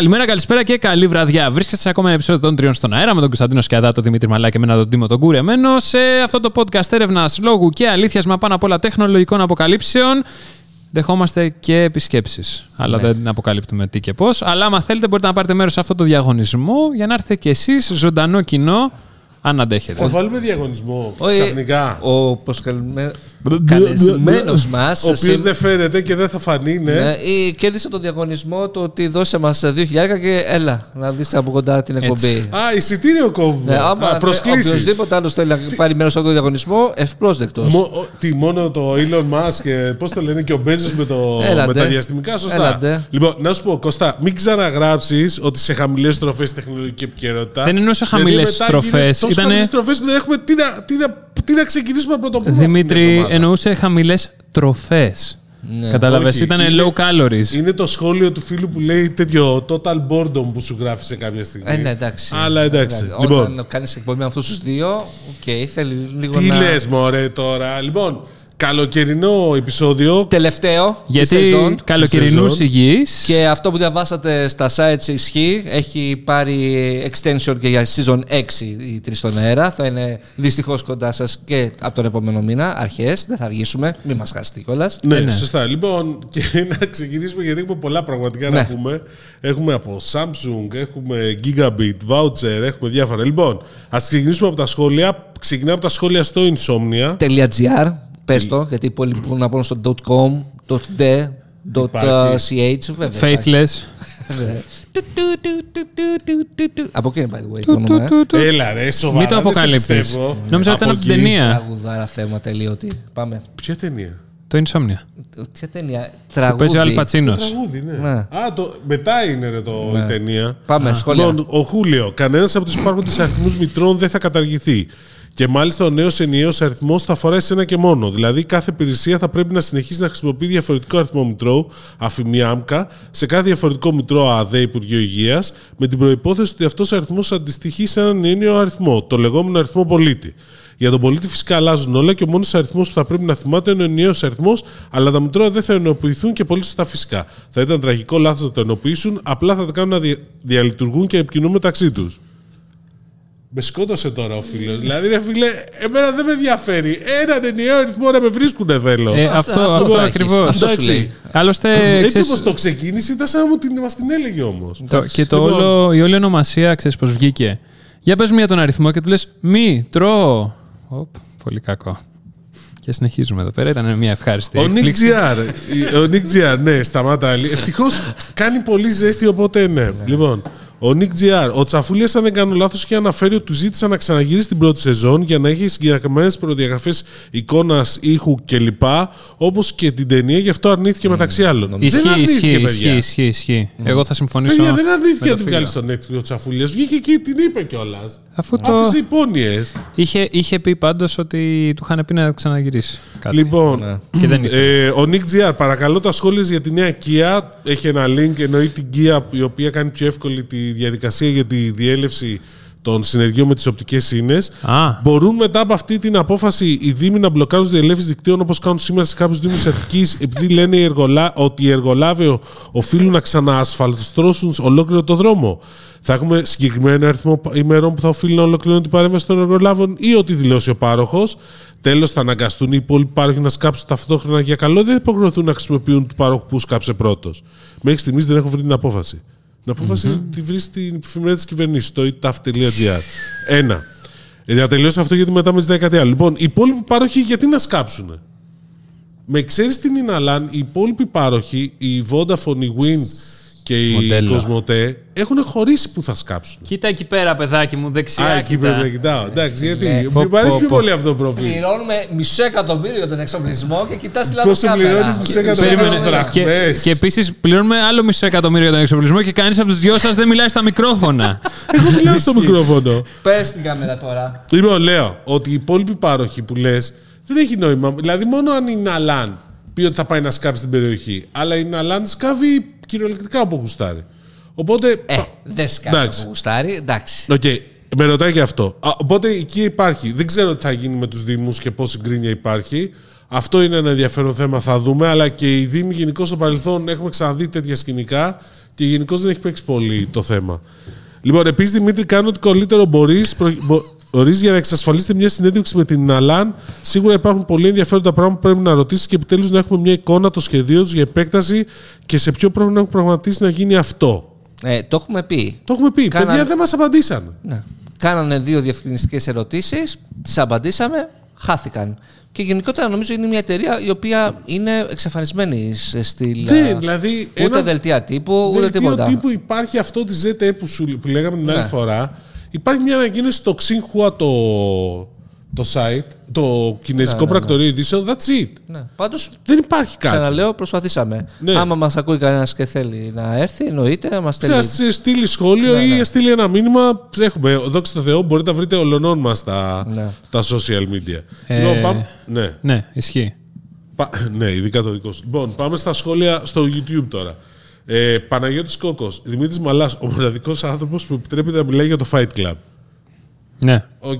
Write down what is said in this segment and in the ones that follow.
Καλημέρα, καλησπέρα και καλή βραδιά. Βρίσκεστε σε ακόμα ένα επεισόδιο των Τριών στον αέρα με τον Κωνσταντίνο Σκιαδά, τον Δημήτρη Μαλά και εμένα τον Τίμο τον Κουρεμένο. Σε αυτό το podcast έρευνας λόγου και αλήθεια μα πάνω απ' όλα τεχνολογικών αποκαλύψεων. Δεχόμαστε και επισκέψεις. Αλλά Ναι. δεν αποκαλύπτουμε τι και πώς. Αλλά άμα θέλετε, μπορείτε να πάρετε μέρος σε αυτό το διαγωνισμό για να έρθετε κι εσείς ζωντανό κοινό, αν αντέχετε. Θα βάλουμε διαγωνισμό Όχι, ξαφνικά. Ο προσκαλμένο μας. Ο οποίος δεν φαίνεται και δεν θα φανεί, ναι. Ναι, ή κέρδισε τον διαγωνισμό το ότι δώσε μας 2.000 και έλα να δεις από κοντά την Έτσι. εκπομπή. Α, εισιτήριο κόβουμε. Ναι, άμα Α, θε- προσκλήσεις. οποιοδήποτε άλλος θέλει να πάρει μέρος σε αυτό το διαγωνισμό, ευπρόσδεκτος. Μο- ο- τι, μόνο το Elon Musk και πώς το λένε και ο Μπέζο με, το, Έλατε. με τα διαστημικά, σωστά. Έλατε. Λοιπόν, να σου πω, Κωστά, μην ξαναγράψεις ότι σε χαμηλές στροφές τεχνολογική επικαιρότητα. Δεν εννοούσε Γιατί χαμηλές μετά στροφές, γίνεται Τόσο ήτανε- χαμηλές στροφές που δεν έχουμε τι να, τι να, τι να ξεκινήσουμε από το πούμε. Δημήτρη, εννοούσε χαμηλές τροφές. Ναι. Κατάλαβες, Όχι, ήταν είναι- low calories. Είναι το σχόλιο του φίλου που λέει τέτοιο total boredom που σου γράφει σε κάποια στιγμή. Ε, ναι, εντάξει. Αλλά εντάξει. Εντάξει, Λοιπόν, Όταν κάνεις εκπομπή με αυτούς τους δύο, οκ, θέλει λίγο τι να. λες μωρέ τώρα. Λοιπόν, καλοκαιρινό επεισόδιο. Τελευταίο. της Γιατί σεζόν. καλοκαιρινούς σεζόν. υγιείς. Και αυτό που διαβάσατε στα sites ισχύει. Έχει πάρει extension και για season 6 οι τρεις στον αέρα. Θα είναι δυστυχώς κοντά σας και από τον επόμενο μήνα, αρχές. Δεν θα αργήσουμε. Μην μας χάσετε κιόλας. Ναι, ναι. σωστά. Λοιπόν, και να ξεκινήσουμε γιατί έχουμε πολλά πραγματικά να Ναι. πούμε. Έχουμε από Samsung, έχουμε Gigabit, Voucher, έχουμε διάφορα. Λοιπόν, ας ξεκινήσουμε από τα σχόλια. Ξεκινάμε από τα σχόλια στο Insomnia. .gr, πες το, γιατί οι υπόλοιποι μπορούν να πούν στο .com, .de, .ch, βέβαια. Faithless. Βέβαια. Του, του, του, του, του, του, του. Από εκεί είναι, by the way, το όνομα. ε. Έλα, ρε, σοβαρά. Μην το δεν σε αποκαλύπτεις. πιστεύω. Νόμιζα ότι ήταν από την εκεί. ταινία. Τραγουδάρα θέμα τελείωτη. Πάμε. Ποια ταινία; Το Insomnia. Ποια ταινία, Που τραγούδι. παίζει ο Αλπατσίνο. Τραγούδι, ναι. Ναι. Α, το, μετά είναι ρε, το, η ταινία. Πάμε, σχόλια. Λοιπόν, ο Χούλιο, κανένας από τους υπάρχοντες αριθμούς μητρών δεν θα καταργηθεί. Και μάλιστα ο νέος ενιαίος αριθμός θα αφορά σε ένα και μόνο. Δηλαδή, κάθε υπηρεσία θα πρέπει να συνεχίσει να χρησιμοποιεί διαφορετικό αριθμό μητρώου, αφημιάμκα, σε κάθε διαφορετικό μητρό ΑΔΕ Υπουργείο Υγείας, με την προπόθεση ότι αυτός ο αριθμός αντιστοιχεί σε έναν ενιαίο αριθμό, το λεγόμενο αριθμό πολίτη. Για τον πολίτη φυσικά αλλάζουν όλα και ο μόνος αριθμός που θα πρέπει να θυμάται είναι ο ενιαίος αριθμός, αλλά τα μητρώα δεν θα ενοποιηθούν και πολύ σωστά φυσικά. Θα ήταν τραγικό λάθος να το ενοποιήσουν, απλά θα τα κάνουν να δια- διαλειτουργούν και να επικοινωνούν μεταξύ τους. Με σκότωσε τώρα ο φίλος. δηλαδή, ρε φίλε, εμένα δεν με ενδιαφέρει. Έναν ενιαίο αριθμό να με βρίσκουνε θέλω. Ε, αυτό αυτό αυτό θα ακριβώς. έχεις. Αυτό σου Εντάξει. λέει. Άλλωστε, Έτσι ξέρεις, όπως το ξεκίνησε, ήταν σαν να μου την, μας την έλεγε όμως. το- και το Λοιπόν. όλο, η όλη ονομασία, ξέρεις πώς βγήκε. Για πες μία τον αριθμό και του λες μη, τρώω. Οπ, πολύ κακό. Και συνεχίζουμε εδώ πέρα. Ήταν μια ευχάριστη. Ο Nick έκπληξη. GR. Ο Nick GR, ναι, σταμάτα. Ευτυχώς κάνει πολύ ζέστη, οπότε ναι. Λοιπόν, ο Nick GR. Ο Τσαφούλια, αν δεν κάνω λάθος, είχε αναφέρει ότι του ζήτησαν να ξαναγυρίσει την πρώτη σεζόν για να έχει συγκεκριμένες προδιαγραφές εικόνας, ήχου κλπ. Όπως και την ταινία, γι' αυτό αρνήθηκε μεταξύ άλλων. δεν Ισχύει, αρνήθηκε, ισχύει, παιδιά. ισχύει, ισχύει, ισχύει. Εγώ θα συμφωνήσω. Παιδιά, δεν αρνήθηκε με να το την βγάλει φίλο. στο Netflix ο Τσαφούλια. Βγήκε εκεί την είπε κιόλας. Αφού το. Άφησε υπόνοιες. Είχε, είχε πει πάντως ότι του είχαν πει να ξαναγυρίσει. Κάτι. Λοιπόν, Και δεν ήθελε. ε, ο Nick GR, παρακαλώ τα σχόλια για τη νέα Kia. Έχει ένα link, εννοεί την Kia η οποία κάνει πιο εύκολη τη διαδικασία για τη διέλευση των συνεργείων με τις οπτικές ίνε. Α. Μπορούν μετά από αυτή την απόφαση οι Δήμοι να μπλοκάρουν τις διελεύσεις δικτύων όπως κάνουν σήμερα σε κάποιους Δήμους Αττικής, επειδή λένε οι εργολά... ότι οι εργολάβοι οφείλουν να ξαναασφαλτστρώσουν ολόκληρο το δρόμο. Θα έχουμε συγκεκριμένο αριθμό ημερών που θα οφείλουν να ολοκληρώνουν την παρέμβαση των εργολάβων ή ό,τι δηλώσει ο πάροχος. Τέλος, θα αναγκαστούν οι υπόλοιποι πάροχοι να σκάψουν ταυτόχρονα για καλό. Δεν θα υποχρεωθούν να χρησιμοποιούν του πάροχου που σκάψε πρώτος. Μέχρι στιγμής δεν έχω βρει την απόφαση. Την απόφαση τη βρει στην εφημερίδα της κυβέρνηση, στο itaf.gr. Ένα. Ε, να τελειώσω αυτό γιατί μετά με ζητάει κάτι άλλο. Λοιπόν, οι υπόλοιποι πάροχοι γιατί να σκάψουν. Με ξέρεις την Ιναλάν, οι υπόλοιποι πάροχοι, η Vodafone, η Wind και η Μοντέλο. Cosmote έχουν χωρίσει που θα σκάψουν. Κοίτα εκεί πέρα, παιδάκι μου, δεξιά. Α, εκεί κοίτα. πρέπει να κοιτάω. Εντάξει, γιατί. Πω, Μου αρέσει πω, πιο πω. πολύ αυτό το προφίλ. Πληρώνουμε μισό εκατομμύριο για τον εξοπλισμό και κοιτάς τη λάθος Πόσο πληρώνεις μισό εκατομμύριο Περίμενε. δραχμές. Και, Μες. και επίσης πληρώνουμε άλλο μισό εκατομμύριο για τον εξοπλισμό και κανείς από τους δυο σας δεν μιλάει στα μικρόφωνα. Εγώ μιλάω στο μικρόφωνο. Πες την κάμερα τώρα. Λοιπόν, λέω ότι οι υπόλοιποι πάροχοι που λες δεν έχει νόημα. Δηλαδή, μόνο αν η Ναλάν πει ότι θα πάει να σκάψει την περιοχή. Αλλά η Inalan σκάβει κυριολεκτικά όπου γουστάρει. Οπότε. Ε, πα- δεν σκάβει Εντάξει. που γουστάρει. Εντάξει. Οκ, με ρωτάει και αυτό. Α, οπότε εκεί υπάρχει. Δεν ξέρω τι θα γίνει με τους Δήμους και πόση γκρίνια υπάρχει. Αυτό είναι ένα ενδιαφέρον θέμα, θα δούμε. Αλλά και οι Δήμοι γενικώς στο παρελθόν έχουμε ξαναδεί τέτοια σκηνικά και γενικώς δεν έχει παίξει πολύ το θέμα. Λοιπόν, επίσης Δημήτρη, κάνε ό,τι καλύτερο μπορείς μπορείς για να εξασφαλίσετε μια συνέντευξη με την Inalan. Σίγουρα υπάρχουν πολύ ενδιαφέροντα πράγματα που πρέπει να ρωτήσεις και επιτέλους να έχουμε μια εικόνα το σχεδίο τους για επέκταση και σε ποιο πρόγραμμα έχουν προγραμματίσει να γίνει αυτό. Ε, το έχουμε πει. Το έχουμε πει. Κάναν- Παιδιά δεν μας απαντήσαν. Ναι. Κάνανε δύο διευκρινιστικές ερωτήσεις, τις απαντήσαμε, χάθηκαν. Και γενικότερα νομίζω είναι μια εταιρεία η οποία είναι εξαφανισμένη σε στυλ. Ναι, α, δηλαδή, ούτε ένα δελτία τύπου, ούτε Δελτίο τίποτα. τύπου υπάρχει αυτό της ZTE που, σου, που λέγαμε την άλλη Ναι. φορά. Υπάρχει μια ανακοίνωση στο Xinhua το, το site, το κινέζικο Ναι, ναι, ναι. πρακτορείο ειδήσεων. That's it. Ναι. Πάντως, Δεν υπάρχει κάτι. ξαναλέω, προσπαθήσαμε. Ναι. Άμα μας ακούει κανένας και θέλει να έρθει, εννοείται να μας στείλει. Θα σε στείλει σχόλιο Ναι, ή ναι. στείλει ένα μήνυμα. Έχουμε, δόξα τω Θεώ, μπορείτε να βρείτε ολονών μας τα, Ναι. τα social media. Ε, Λοιπόν, πάμε- ναι, Ναι, ισχύει. πα- ναι, ειδικά το δικό σου. Λοιπόν, πάμε στα σχόλια στο YouTube τώρα. Ε, Παναγιώτης Κόκος, Δημήτρης Μαλάς, ο μοναδικός άνθρωπος που επιτρέπεται να μιλάει για το Fight Club. Ναι. Οκ,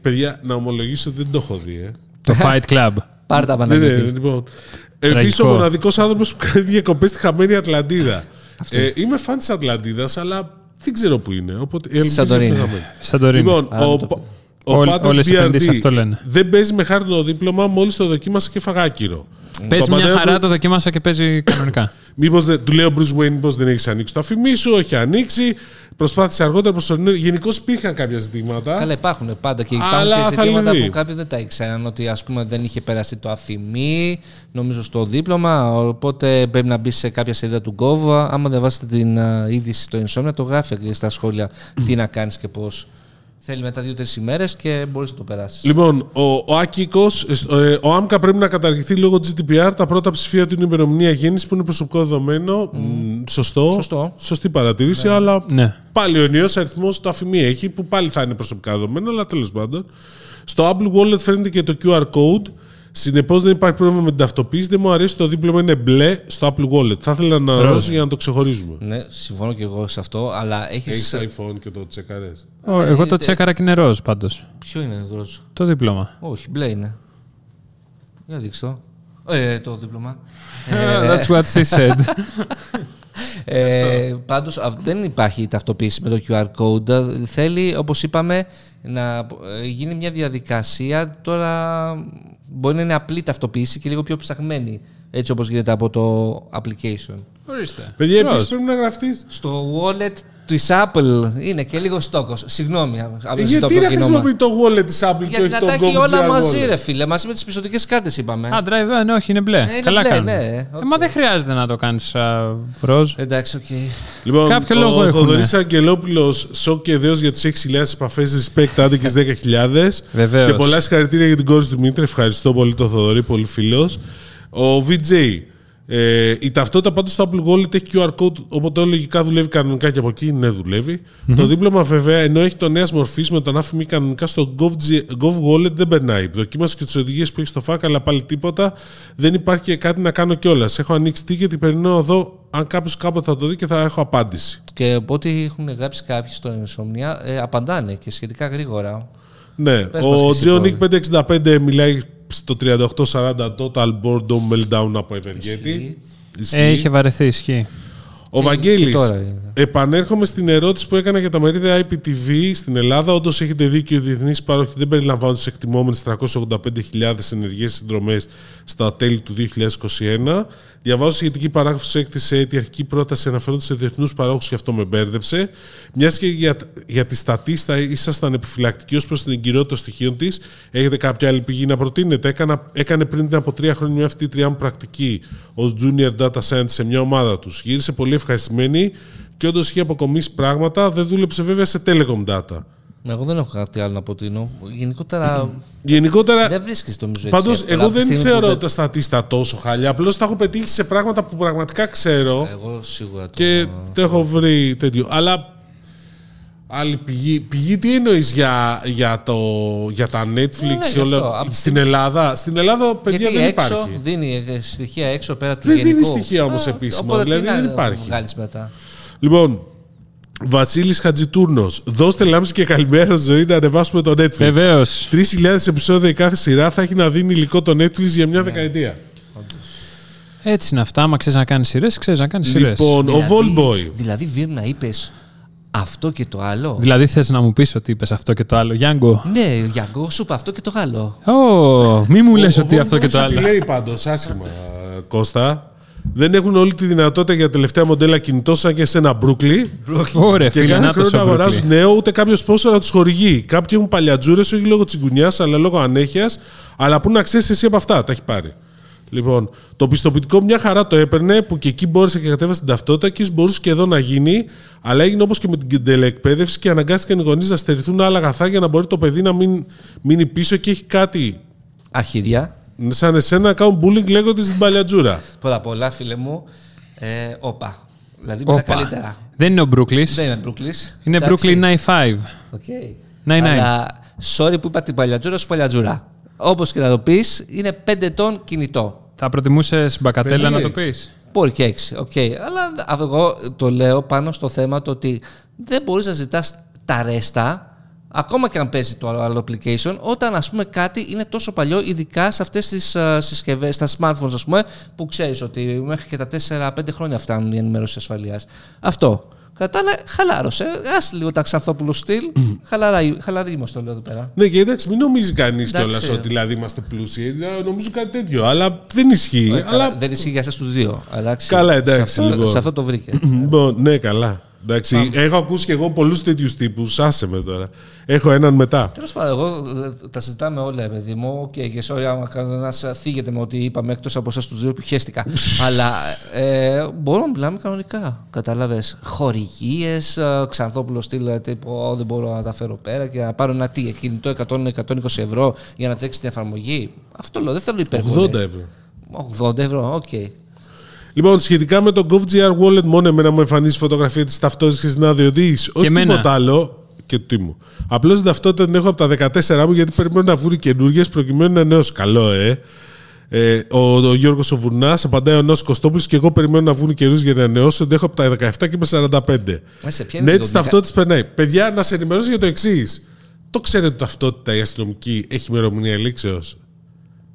παιδιά, να ομολογήσω ότι δεν το έχω δει. Ε. Το Fight Club. Πάρε τα Ναι, ναι, Παναγιώτη. λοιπόν. Επίσης, Τραγικό. ο μοναδικός άνθρωπος που κάνει διακοπές στη χαμένη Ατλαντίδα. Ε, είμαι φαν της Ατλαντίδας, αλλά δεν ξέρω που είναι. Οπότε, η ελπίζω Σαντορίνη. είναι χαμένη. Σαντορίνη. Λοιπόν, Άρα ο, το Πα- πω. ο Όλ- Πάντων όλες οι BRD επενδύσεις αυτό λένε. δεν παίζει με χάρτινο δίπλωμα, μόλις το δοκίμασα και έφαγα άκυρο. Παίζει Το μια απαντάει ο χαρά, Bruce- το δοκίμασα και παίζει κανονικά. Μήπως δεν, του λέει ο Bruce Wayne, μήπως δεν έχεις ανοίξει το αφημί σου, έχει ανοίξει. Προσπάθησε αργότερα προσωρινό. Γενικώς υπήρχαν κάποια ζητήματα. Καλά, υπάρχουν πάντα και Αλλά υπάρχουν και θα ζητήματα λυθεί. που κάποιοι δεν τα ήξεραν. Ότι ας πούμε δεν είχε περάσει το αφημί, νομίζω στο δίπλωμα. Οπότε πρέπει να μπει σε κάποια σελίδα του Gov. Άμα δεν βάσετε την α, είδηση στο Insomnia, το γράφει και στα σχόλια τι να κάνεις και πώς. Θέλει μετά δύο-τρεις ημέρες και μπορείς να το περάσεις. Λοιπόν, ο, ο Άκικος, ε, ο ΆΜΚΑ πρέπει να καταργηθεί λόγω GDPR. Τα πρώτα ψηφία του είναι η ημερομηνία γέννησης που είναι προσωπικό δεδομένο. Μ, σωστό. Σωστό. Σωστή παρατήρηση, αλλά Ναι. πάλι ο ενιαίος αριθμός το αφημί έχει, που πάλι θα είναι προσωπικά δεδομένα, αλλά τέλος πάντων. Στο Apple Wallet φαίνεται και το QR code. Συνεπώς δεν υπάρχει πρόβλημα με την ταυτοποίηση. Δεν μου αρέσει το δίπλωμα είναι μπλε στο Apple Wallet. Θα ήθελα να Ροζ. ροζ για να το ξεχωρίζουμε. Ναι, συμφωνώ και εγώ σε αυτό, αλλά έχει. Έχεις iPhone και το τσεκαρές; Ω, Εγώ το τσέκαρα και είναι ροζ πάντως. Ποιο είναι το ροζ; Το δίπλωμα. Όχι, μπλε είναι. Για δείξω. Ε, το δίπλωμα. That's what she said. Ε, Πάντως δεν υπάρχει ταυτοποίηση με το QR code. Θέλει, όπως είπαμε, να ε, γίνει μια διαδικασία. Τώρα μπορεί να είναι απλή ταυτοποίηση και λίγο πιο ψαχμένη. Έτσι όπως γίνεται από το application. Ορίστε. Παιδιά, Ροζ. επίσης πρέπει να γραφτείς. Στο wallet της Apple είναι και λίγο στόκος. Συγγνώμη. από το Γιατί ζητώ να από το κοινό μας. χρησιμοποιεί το wallet της Apple και Γιατί όχι να το τα έχει Gov όλα GR μαζί, wallet; ρε φίλε. Μαζί με τις πιστωτικές κάρτες είπαμε. Α, drive, ε, ναι, όχι, είναι μπλε. είναι Καλά μπλε, κάνουν. ναι, Ε, οκ. μα δεν χρειάζεται να το κάνεις ροζ. Εντάξει, οκ. Λοιπόν, Κάποιο ο λόγο έχουνε. Θοδωρής Αγγελόπουλος, σοκ και δέος για τις 6.000 επαφές, respect, άντε και στις 10.000. Βεβαίως. Και πολλά συγχαρητήρια για την κόρη του Δημήτρη. Ευχαριστώ πολύ τον Θοδωρή, πολύ φίλος. Ο VJ, ε, η ταυτότητα πάντως στο Apple Wallet έχει QR code, οπότε λογικά δουλεύει κανονικά και από εκεί, ναι δουλεύει. Το δίπλωμα βέβαια, ενώ έχει το νέας μορφής με τον άφημη κανονικά στο Gov, Gov Wallet δεν περνάει. Δοκίμασα και τις οδηγίες που έχει στο φάκ, αλλά πάλι τίποτα. Δεν υπάρχει και κάτι να κάνω κιόλας. Έχω ανοίξει ticket, περιμένω εδώ αν κάποιος κάποτε θα το δει και θα έχω απάντηση. Και από ό,τι έχουν γράψει κάποιοι στο Insomnia, ε, απαντάνε και σχετικά γρήγορα. Ναι, Πες μας ο και εσύ, Geonic 565 μιλάει στο 3840 total boredom meltdown από Ευεργέτη. Ισχύει. Ε, είχε βαρεθεί, ισχύει. Ο Βαγγέλης, τώρα είναι. Επανέρχομαι στην ερώτηση που έκανα για τα μερίδια IPTV στην Ελλάδα. Όντως έχετε δίκιο, οι διεθνείς πάροχοι δεν περιλαμβάνουν τι εκτιμόμενε 385.000 ενεργέ συνδρομές στα τέλη του 2021. Διαβάζω σχετική παράγραφο σε έκθεση τη αρχική πρόταση αναφέρονται σε διεθνούς παρόχους και αυτό με μπέρδεψε. Μιας και για, για τη στατίστα ήσασταν επιφυλακτικοί ως προς την εγκυρότητα των στοιχείων της, έχετε κάποια άλλη πηγή να προτείνετε; Έκανα, έκανε πριν από τρία χρόνια μια φοιτήτριά μου πρακτική ως junior data scientist σε μια ομάδα τους. Γύρισε πολύ ευχαριστημένη και όντως είχε αποκομίσει πράγματα. Δεν δούλεψε βέβαια σε telecom data. Εγώ δεν έχω κάτι άλλο να προτείνω. Γενικότερα Γενικότερα, δεν βρίσκει νομίζω έτσι. πάντως, εύκολα εγώ από τη δεν στιγμή που θεωρώ δεν- τα στατίστα τόσο χάλια. Απλώς τα έχω πετύχει σε πράγματα που πραγματικά ξέρω Εγώ σίγουρα το... και το έχω βρει τέτοιο. Αλλά άλλη πηγή, πηγή τι εννοείς για, για, το, για τα Netflix ναι, και γι' όλα. αυτό. Από τη Στην Ελλάδα, στην Ελλάδα, παιδιά, Γιατί δεν έξω υπάρχει. δίνει ε, στοιχεία έξω πέρα του Δεν δίνει γενικού. στοιχεία όμως Α, επίσημα, οπότε δηλαδή τι να δεν υπάρχει. βγάλεις μετά. Λοιπόν, Βασίλης Χατζητούρνος, δώστε λάμψη και καλημέρα ζωή να ανεβάσουμε το Netflix. Βεβαίως. 3.000 επεισόδια η κάθε σειρά θα έχει να δίνει υλικό το Netflix για μια Ναι. δεκαετία. Έτσι είναι αυτά. Άμα ξέρεις να κάνεις σειρές, ξέρεις να κάνεις σειρές. Λοιπόν, ο Volboy. Δηλαδή, Βίρνα, είπες αυτό και το άλλο. Δηλαδή θες να μου πεις ότι είπες αυτό και το άλλο. Γιάνγκο. Ναι, Γιάνγκο, σου είπα αυτό και το άλλο. Ω, μη μου λες Ο ότι αυτό και το Volvo άλλο. Λέει πάντως άσχημα, Κώστα. Δεν έχουν όλη τη δυνατότητα για τελευταία μοντέλα κινητό σαν και σε ένα Brooklyn. Ωραία, Και φίλε, κάθε να το χρόνο σου αγοράζουν νέο, ούτε κάποιος πόσο να τους χορηγεί. Κάποιοι έχουν παλιατζούρες, όχι λόγω τσιγκουνιά, αλλά λόγω ανέχειας. Αλλά πού να ξέρεις εσύ από αυτά, τα έχει πάρει. Λοιπόν, το πιστοποιητικό μια χαρά το έπαιρνε που και εκεί μπόρεσε και κατέβασε την ταυτότητα και ίσως μπορούσε και εδώ να γίνει, αλλά έγινε όπως και με την τελεεκπαίδευση και αναγκάστηκαν οι γονείς να στερηθούν άλλα αγαθά για να μπορεί το παιδί να μην μείνει πίσω και έχει κάτι Αρχίδια. Σαν εσένα να κάνουν bullying λέγοντα την παλιατζούρα. Πρώτα απ' όλα, φίλε μου, ε, όπα. Δηλαδή, μιλά Όπα. καλύτερα. Δεν είναι ο Brooklyn. Δεν είμαι Brooklyn. Είναι Εντάξει. Brooklyn 95. Οκ. Ναι, ναι. Αλλά sorry που είπα την παλιατζούρα σου παλιατζούρα. Όπως και να το πεις, είναι 5 ετών κινητό. Θα προτιμούσες μπακατέλα να το Παιδί πεις; Μπορεί και 6. Οκ. Αλλά εγώ το λέω πάνω στο θέμα το ότι δεν μπορείς να ζητάς τα ρέστα, ακόμα και αν παίζει το άλλο application, όταν ας πούμε κάτι είναι τόσο παλιό, ειδικά σε αυτές τις συσκευές, στα smartphones, ας πούμε, που ξέρεις ότι μέχρι και τα 4-5 χρόνια φτάνουν οι ενημερώσεις ασφαλείας. Αυτό. Κατά τα άλλα, χαλάρωσε. Άσε λίγο τα Ξανθόπουλο στυλ. Χαλαρά- Χαλαρή είμαστε το λέω εδώ πέρα. Ναι, και εντάξει, μην νομίζει κανείς Εντάξει. κιόλας ότι δηλαδή είμαστε πλούσιοι. Δηλαδή, Νομίζω κάτι τέτοιο. Αλλά δεν ισχύει. Ε, αλλά... καλά, Δεν ισχύει για εσάς τους δύο. Εντάξει. Καλά, εντάξει, Σε αυτό, λοιπόν. σε αυτό το βρήκε. Λοιπόν, ναι, καλά. Εντάξει, έχω ακούσει και εγώ πολλούς τέτοιους τύπους. Άσε με τώρα. Έχω έναν μετά. Τέλος πάντων, εγώ ε, τα συζητάμε όλα, παιδί μου. Και, και sorry, άμα κανένας θίγεται με ότι είπαμε εκτός από εσάς τους δύο που χαίστηκα. Αλλά ε, μπορούμε να μιλάμε κανονικά. Κατάλαβες. Χορηγίες, Ξανθόπουλο στυλ, ε, τύπου «Ω, δεν μπορώ να τα φέρω πέρα και να πάρω ένα τι, κινητό 100-120 ευρώ για να τρέξει την εφαρμογή. Αυτό λέω, δεν θέλω υπερβολές. 80 ευρώ. 80 ευρώ, οκ. Λοιπόν, σχετικά με το GovGR Wallet, μόνο εμένα μου εμφανίζει φωτογραφία της ταυτότητας να διοδείς. Όχι εμένα. τίποτα άλλο. Και τι μου. Απλώς την ταυτότητα την έχω από τα 14 μου γιατί περιμένω να βγουν καινούργιες προκειμένου να νέο καλό, ε. Ε, ο, ο Γιώργος ο Βουρνά απαντάει ο Νέο Κωστόπουλο και εγώ περιμένω να βγουν καινούργιες για να νεώσω. Την έχω από τα 17 και είμαι 45. Ε, σε ποια είναι Ναι, το της δικα- ταυτότητας περνάει. Παιδιά, να σε ενημερώσω για το εξής. Το ξέρετε ότι ταυτότητα η αστυνομική έχει ημερομηνία ελήξεω.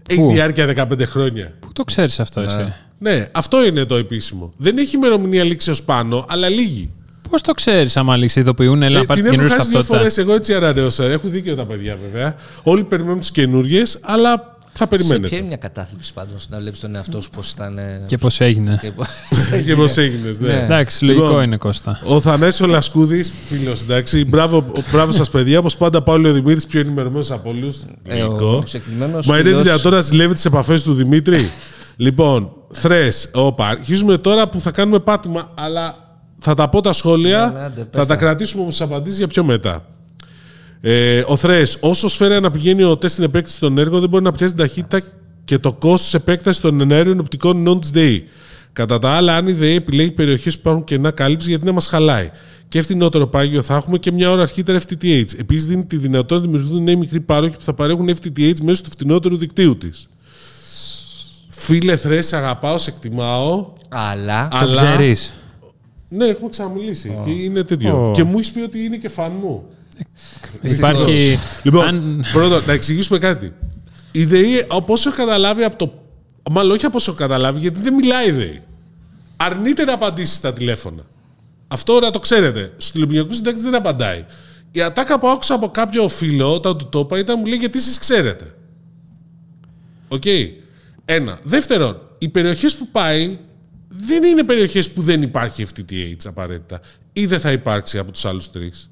Έχει Πού; διάρκεια 15 χρόνια. Πού το ξέρεις αυτό εσύ; Ναι, αυτό είναι το επίσημο. Δεν έχει ημερομηνία λήξεω πάνω, αλλά λίγη. Πώς το ξέρεις, άμα λύσει ειδοποιούν, έλα να Ε, πάρεις την την έχω καινούργια χάσει δύο φορές. ταυτότητα. Εγώ έτσι ανανέωσα. Έχουν δίκιο τα παιδιά βέβαια. Όλοι περιμένουν τις καινούριε, αλλά θα Σε ποια είναι περιμένετε. μια κατάθλιψη πάντως να βλέπεις τον εαυτό σου πώς ήταν. ε, Και πώς έγινε. και πώς- Και πώς έγινες, ναι. Ναι. Εντάξει, λογικό Λοιπόν, είναι Κώστα. Ο Θανάσης ο Λασκούδη, φίλος, εντάξει. Μπράβο, μπράβο σας, παιδιά. Όπως πάντα, Παύλο ο Δημήτρης, πιο ενημερωμένος από όλους. Ε, ο συγκεκριμένος Μα είναι φίλος- δυνατόν να ζηλεύει τις επαφές του Δημήτρη; λοιπόν, θρες, όπα. Αρχίζουμε τώρα που θα κάνουμε πάτημα, αλλά θα τα πω τα σχόλια. Ναι, ναι, άντε, πες θα τα τα. κρατήσουμε όμως τις απαντήσεις για πιο μετά. Ε, ο Θρες, όσο σφαίρα να πηγαίνει ο τεστ στην επέκταση των έργων, δεν μπορεί να πιάσει την ταχύτητα και το κόστος επέκτασης των εναέριων οπτικών ινών τη ΔΕΗ. Κατά τα άλλα, αν η ΔΕΗ επιλέγει περιοχές που υπάρχουν κενά κάλυψη, γιατί να μας χαλάει. Και φθηνότερο πάγιο θα έχουμε και μια ώρα αρχίτερα FTTH. Επίσης, δίνει τη δυνατότητα να δημιουργηθούν νέοι μικροί πάροχοι που θα παρέχουν FTTH μέσω του φθηνότερου δικτύου της. Φίλε Θρε, σε αγαπάω, σε εκτιμάω. Αλλά. Το αλλά- ξέρεις. Ναι, έχουμε ξαναμιλήσει. Και είναι τέτοιο. Ω. Και μου έχεις πει ότι είναι και φαν μου. Υπάρχει. Λοιπόν, αν- πρώτον, να εξηγήσουμε κάτι. Η ΔΕΗ, όπως έχω καταλάβει από το. Μάλλον όχι από όσο έχω καταλάβει, γιατί δεν μιλάει η ΔΕΗ. Αρνείται να απαντήσει στα τηλέφωνα. Αυτό να το ξέρετε. Στους τηλεπικοινωνιακούς συντάκτες δεν απαντάει. Η ατάκα που άκουσα από κάποιο φίλο όταν του το είπα ήταν μου λέει γιατί εσείς ξέρετε; Οκ. Ένα. Δεύτερον, οι περιοχές που πάει δεν είναι περιοχές που δεν υπάρχει FTTH απαραίτητα ή δεν θα υπάρξει από τους άλλους τρεις.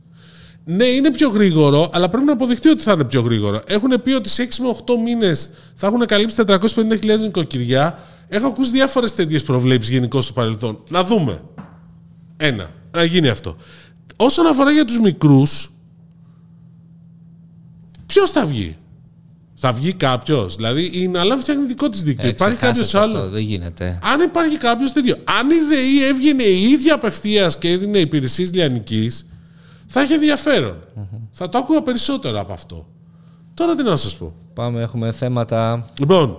Ναι, είναι πιο γρήγορο, αλλά πρέπει να αποδειχτεί ότι θα είναι πιο γρήγορο. Έχουν πει ότι σε 6 με 8 μήνες θα έχουν καλύψει 450.000 νοικοκυριά. Έχω ακούσει διάφορες τέτοιες προβλέψεις γενικώ στο παρελθόν. Να δούμε. Ένα. Να γίνει αυτό. Όσον αφορά για τους μικρούς, ποιος θα βγει; Θα βγει κάποιος. Δηλαδή η Ναλάμ φτιάχνει δικό της δίκτυο. Ε, Υπάρχει ξεχάστε κάποιος το άλλο. αυτό, Δεν γίνεται. Αν υπάρχει κάποιος τέτοιο. Αν η ΔΕΗ έβγαινε η ίδια απευθείας και έδινε υπηρεσίες λιανικής, θα είχε ενδιαφέρον. Θα το άκουγα περισσότερο από αυτό. Τώρα τι να σας πω. Πάμε, έχουμε θέματα. Λοιπόν,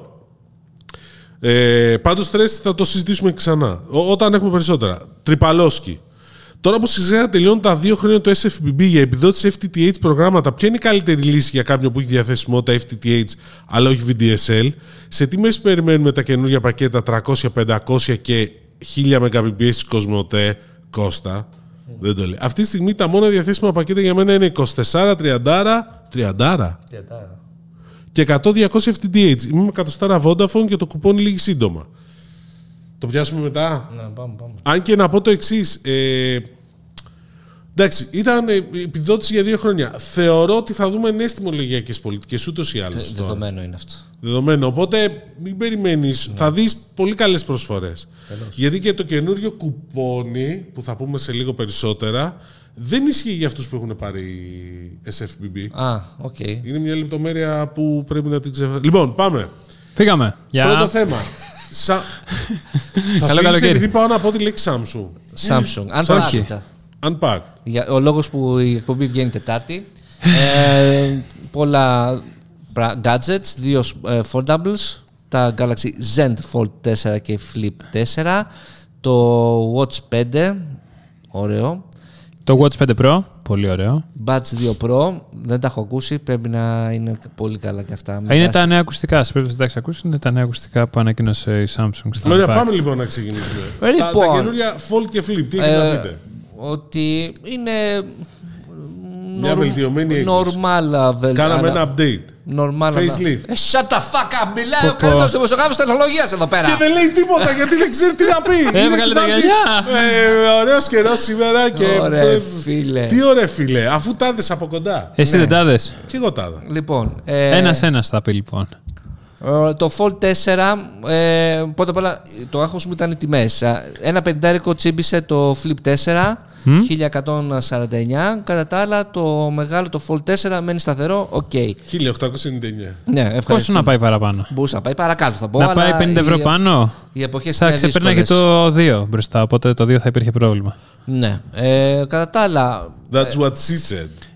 ε, πάντως τρες θα το συζητήσουμε ξανά. Ό- όταν έχουμε περισσότερα. Τρυπαλόσκι. Τώρα που σιγά τελειώνουν τα δύο χρόνια του SFBB για επιδότηση FTTH προγράμματα, ποια είναι η καλύτερη λύση για κάποιον που έχει διαθεσιμότητα FTTH αλλά όχι VDSL, σε τι μέση περιμένουμε τα καινούργια πακέτα 300, 500 και 1000 Mbps Κοσμοτέ Κώστα; Δεν το λέει. Αυτή τη στιγμή τα μόνα διαθέσιμα πακέτα για μένα είναι 24, 30, 30 και 100-200 FTTH. Είμαι με 100 Vodafone και το κουπόνι λύγει σύντομα. Το πιάσουμε μετά. Ναι, πάμε, πάμε. Αν και να πω το εξής. Ε, εντάξει, ήταν ε, επιδότηση για δύο χρόνια. Θεωρώ ότι θα δούμε νέες τιμολογιακές πολιτικές ούτως ή άλλως. Ε, Δεδομένο είναι αυτό. Δεδομένο. Οπότε μην περιμένεις. Θα δεις πολύ καλές προσφορές. Γιατί και το καινούριο κουπόνι, που θα πούμε σε λίγο περισσότερα, δεν ισχύει για αυτούς που έχουν πάρει SFBB. Α, οκ. Είναι μια λεπτομέρεια που πρέπει να την ξεχάσουμε. Λοιπόν, πάμε. Φύγαμε. Γεια. Πρώτο θέμα. Σα... θα Καλό φύγεις καλοκαίρι. επειδή πάω να πω τη λέξη Samsung. Samsung. Αν Όχι. πάρετε. Unpack. Για, ο λόγος που η εκπομπή βγαίνει Τετάρτη. ε, πολλά πρα- gadgets, δύο ε, foldables, τα Galaxy Zen Fold 4 και Flip 4, το Watch 5, ωραίο, Το Watch 5 Pro. Πολύ ωραίο. Buds 2 Pro, δεν τα έχω ακούσει, πρέπει να είναι πολύ καλά και αυτά. Α, Με Είναι βάση- τα νέα ακουστικά. Σε περίπτωση εντάξει, ακούσει, είναι τα νέα ακουστικά που ανακοίνωσε η Samsung στα Ωραία, Unpacked. πάμε λοιπόν να ξεκινήσουμε. Ε, τα, λοιπόν. τα καινούργια Fold και Flip, τι έχετε να Ε, πείτε; ότι είναι Μια norm- βελτιωμένη έκδοση. normal βελ- Κάναμε ανα- ένα update. normal Facelift. Ε, shut the fuck up! Μιλάει ο Πω, πω. καλύτερο δημοσιογράφο τεχνολογίας εδώ πέρα. Και δεν λέει τίποτα γιατί δεν ξέρει τι να πει. Είναι Έβγαλε στη τα φάση, γυαλιά. Ε, Ωραίος καιρός σήμερα και. Ωραία, ε, φίλε. Τι ωραία, φίλε. Αφού τα είδες από κοντά. Εσύ Ναι. δεν τα δες. Και εγώ τα είδα. Λοιπόν, ε, Ένα-ένα θα πει λοιπόν. ε, το Fold 4, ε, πρώτα απ' όλα το άγχος μου ήταν οι τιμές. Α, Ένα πεντάρικο τσίμπησε το Flip 4, 1149. Κατά τα άλλα, το μεγάλο το Fold 4 μένει σταθερό, οκ. 1899. Ναι, Πόσο ευχαριστώ. να πάει παραπάνω. Μπορούσε να πάει παρακάτω, θα πω. Να αλλά πάει 50 ευρώ οι- πάνω; Οι εποχές Θα είναι ξεπέρναγε δύσκολες. το 2 μπροστά. Οπότε το 2 θα υπήρχε πρόβλημα. Ναι. Ε, κατά τα άλλα, That's what she said.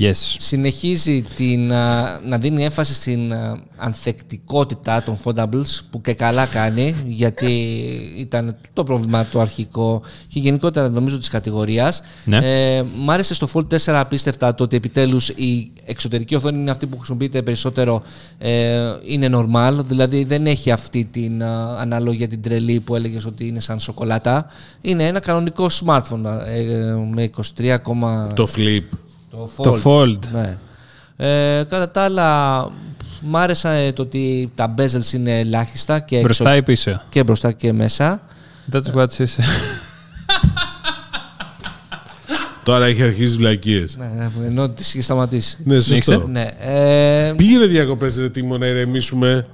Yes. συνεχίζει την, α, να δίνει έμφαση στην α, ανθεκτικότητα των foldables που και καλά κάνει γιατί ήταν το πρόβλημα το αρχικό και γενικότερα νομίζω της κατηγορίας. Ναι. Ε, μ' άρεσε στο Fold 4 απίστευτα το ότι επιτέλους η εξωτερική οθόνη είναι αυτή που χρησιμοποιείται περισσότερο ε, είναι normal, δηλαδή δεν έχει αυτή την α, αναλογία την τρελή που έλεγες ότι είναι σαν σοκολάτα. Είναι ένα κανονικό smartphone ε, με 23, Το flip. Το Το fold. ναι. Ε, κατά τα άλλα, μ' άρεσε ε, το ότι τα bezels είναι ελάχιστα και, έξω- Μπροστά ή πίσω; και μπροστά και μέσα. That's what she said. Τώρα έχει αρχίσει βλακίες. Ναι, ενώ τις είχε σταματήσει. Ναι, Συνέχισε. σωστό. Ναι. Ε, Πήγαινε διακοπές, ρε Τίμο, να ηρεμήσουμε.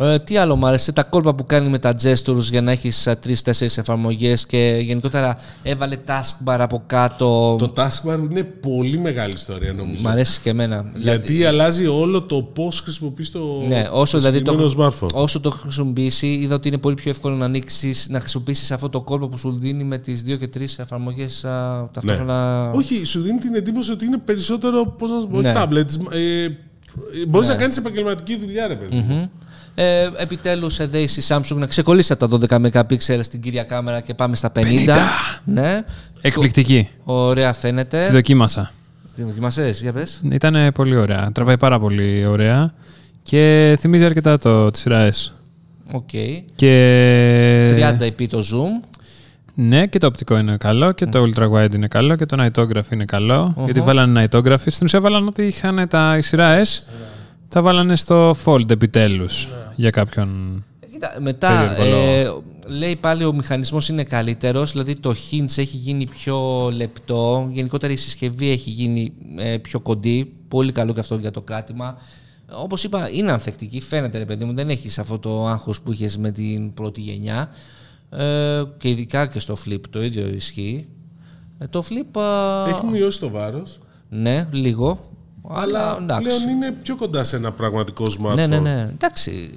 Ε, τι άλλο μου άρεσε, τα κόλπα που κάνει με τα gestures για να έχεις ε, τρεις-τέσσερις εφαρμογές και γενικότερα έβαλε taskbar από κάτω. Το taskbar είναι πολύ μεγάλη ιστορία νομίζω. Μ' αρέσει και εμένα. Γιατί αλλάζει όλο το πώς χρησιμοποιείς το, Ναι, όσο, δηλαδή το, συγκεκριμένο smartphone. όσο το χρησιμοποιήσει, είδα ότι είναι πολύ πιο εύκολο να ανοίξεις, να χρησιμοποιήσεις αυτό το κόλπο που σου δίνει με τις δύο και τρεις εφαρμογές α, ταυτόχρονα. Ναι. Όχι, σου δίνει την εντύπωση ότι είναι περισσότερο. Πώς να σου πω, Ναι. όχι tablets. Ε, Μπορείς να κάνεις επαγγελματική δουλειά, ρε παιδί. Μμμ. Ε, επιτέλους εδέησε η Samsung να ξεκολλήσει από τα 12 MP στην κύρια κάμερα και πάμε στα 50. Ναι. Εκπληκτική. Ωραία Τη φαίνεται. δοκίμασα. Την δοκιμασές, για πες. Ήταν πολύ ωραία. Τραβάει πάρα πολύ ωραία. Και θυμίζει αρκετά το τη σειρά S. OK. Και... 30 επί το zoom. Ναι, και το οπτικό είναι καλό και το ultra wide είναι καλό και το nightograph είναι καλό. Γιατί βάλανε nightography. Στην ουσία βάλανε ότι είχαν τα η σειρά S. Τα βάλανε στο fold επιτέλους για κάποιον. Κοίτα, μετά Περίεργο ε, λέει πάλι ο μηχανισμός είναι καλύτερος, δηλαδή το hinge έχει γίνει πιο λεπτό, γενικότερα η συσκευή έχει γίνει ε, πιο κοντή, πολύ καλό και αυτό για το κράτημα. Όπως είπα, είναι ανθεκτική, φαίνεται ρε παιδί μου, δεν έχεις αυτό το άγχος που είχες με την πρώτη γενιά ε, και ειδικά και στο flip το ίδιο ισχύει. Ε, το flip, α, Έχει μειώσει το βάρος. ναι, λίγο, αλλά εντάξει. Πλέον είναι πιο κοντά σε ένα πραγματικό smartphone. Ναι, ναι, ναι. Εντάξει.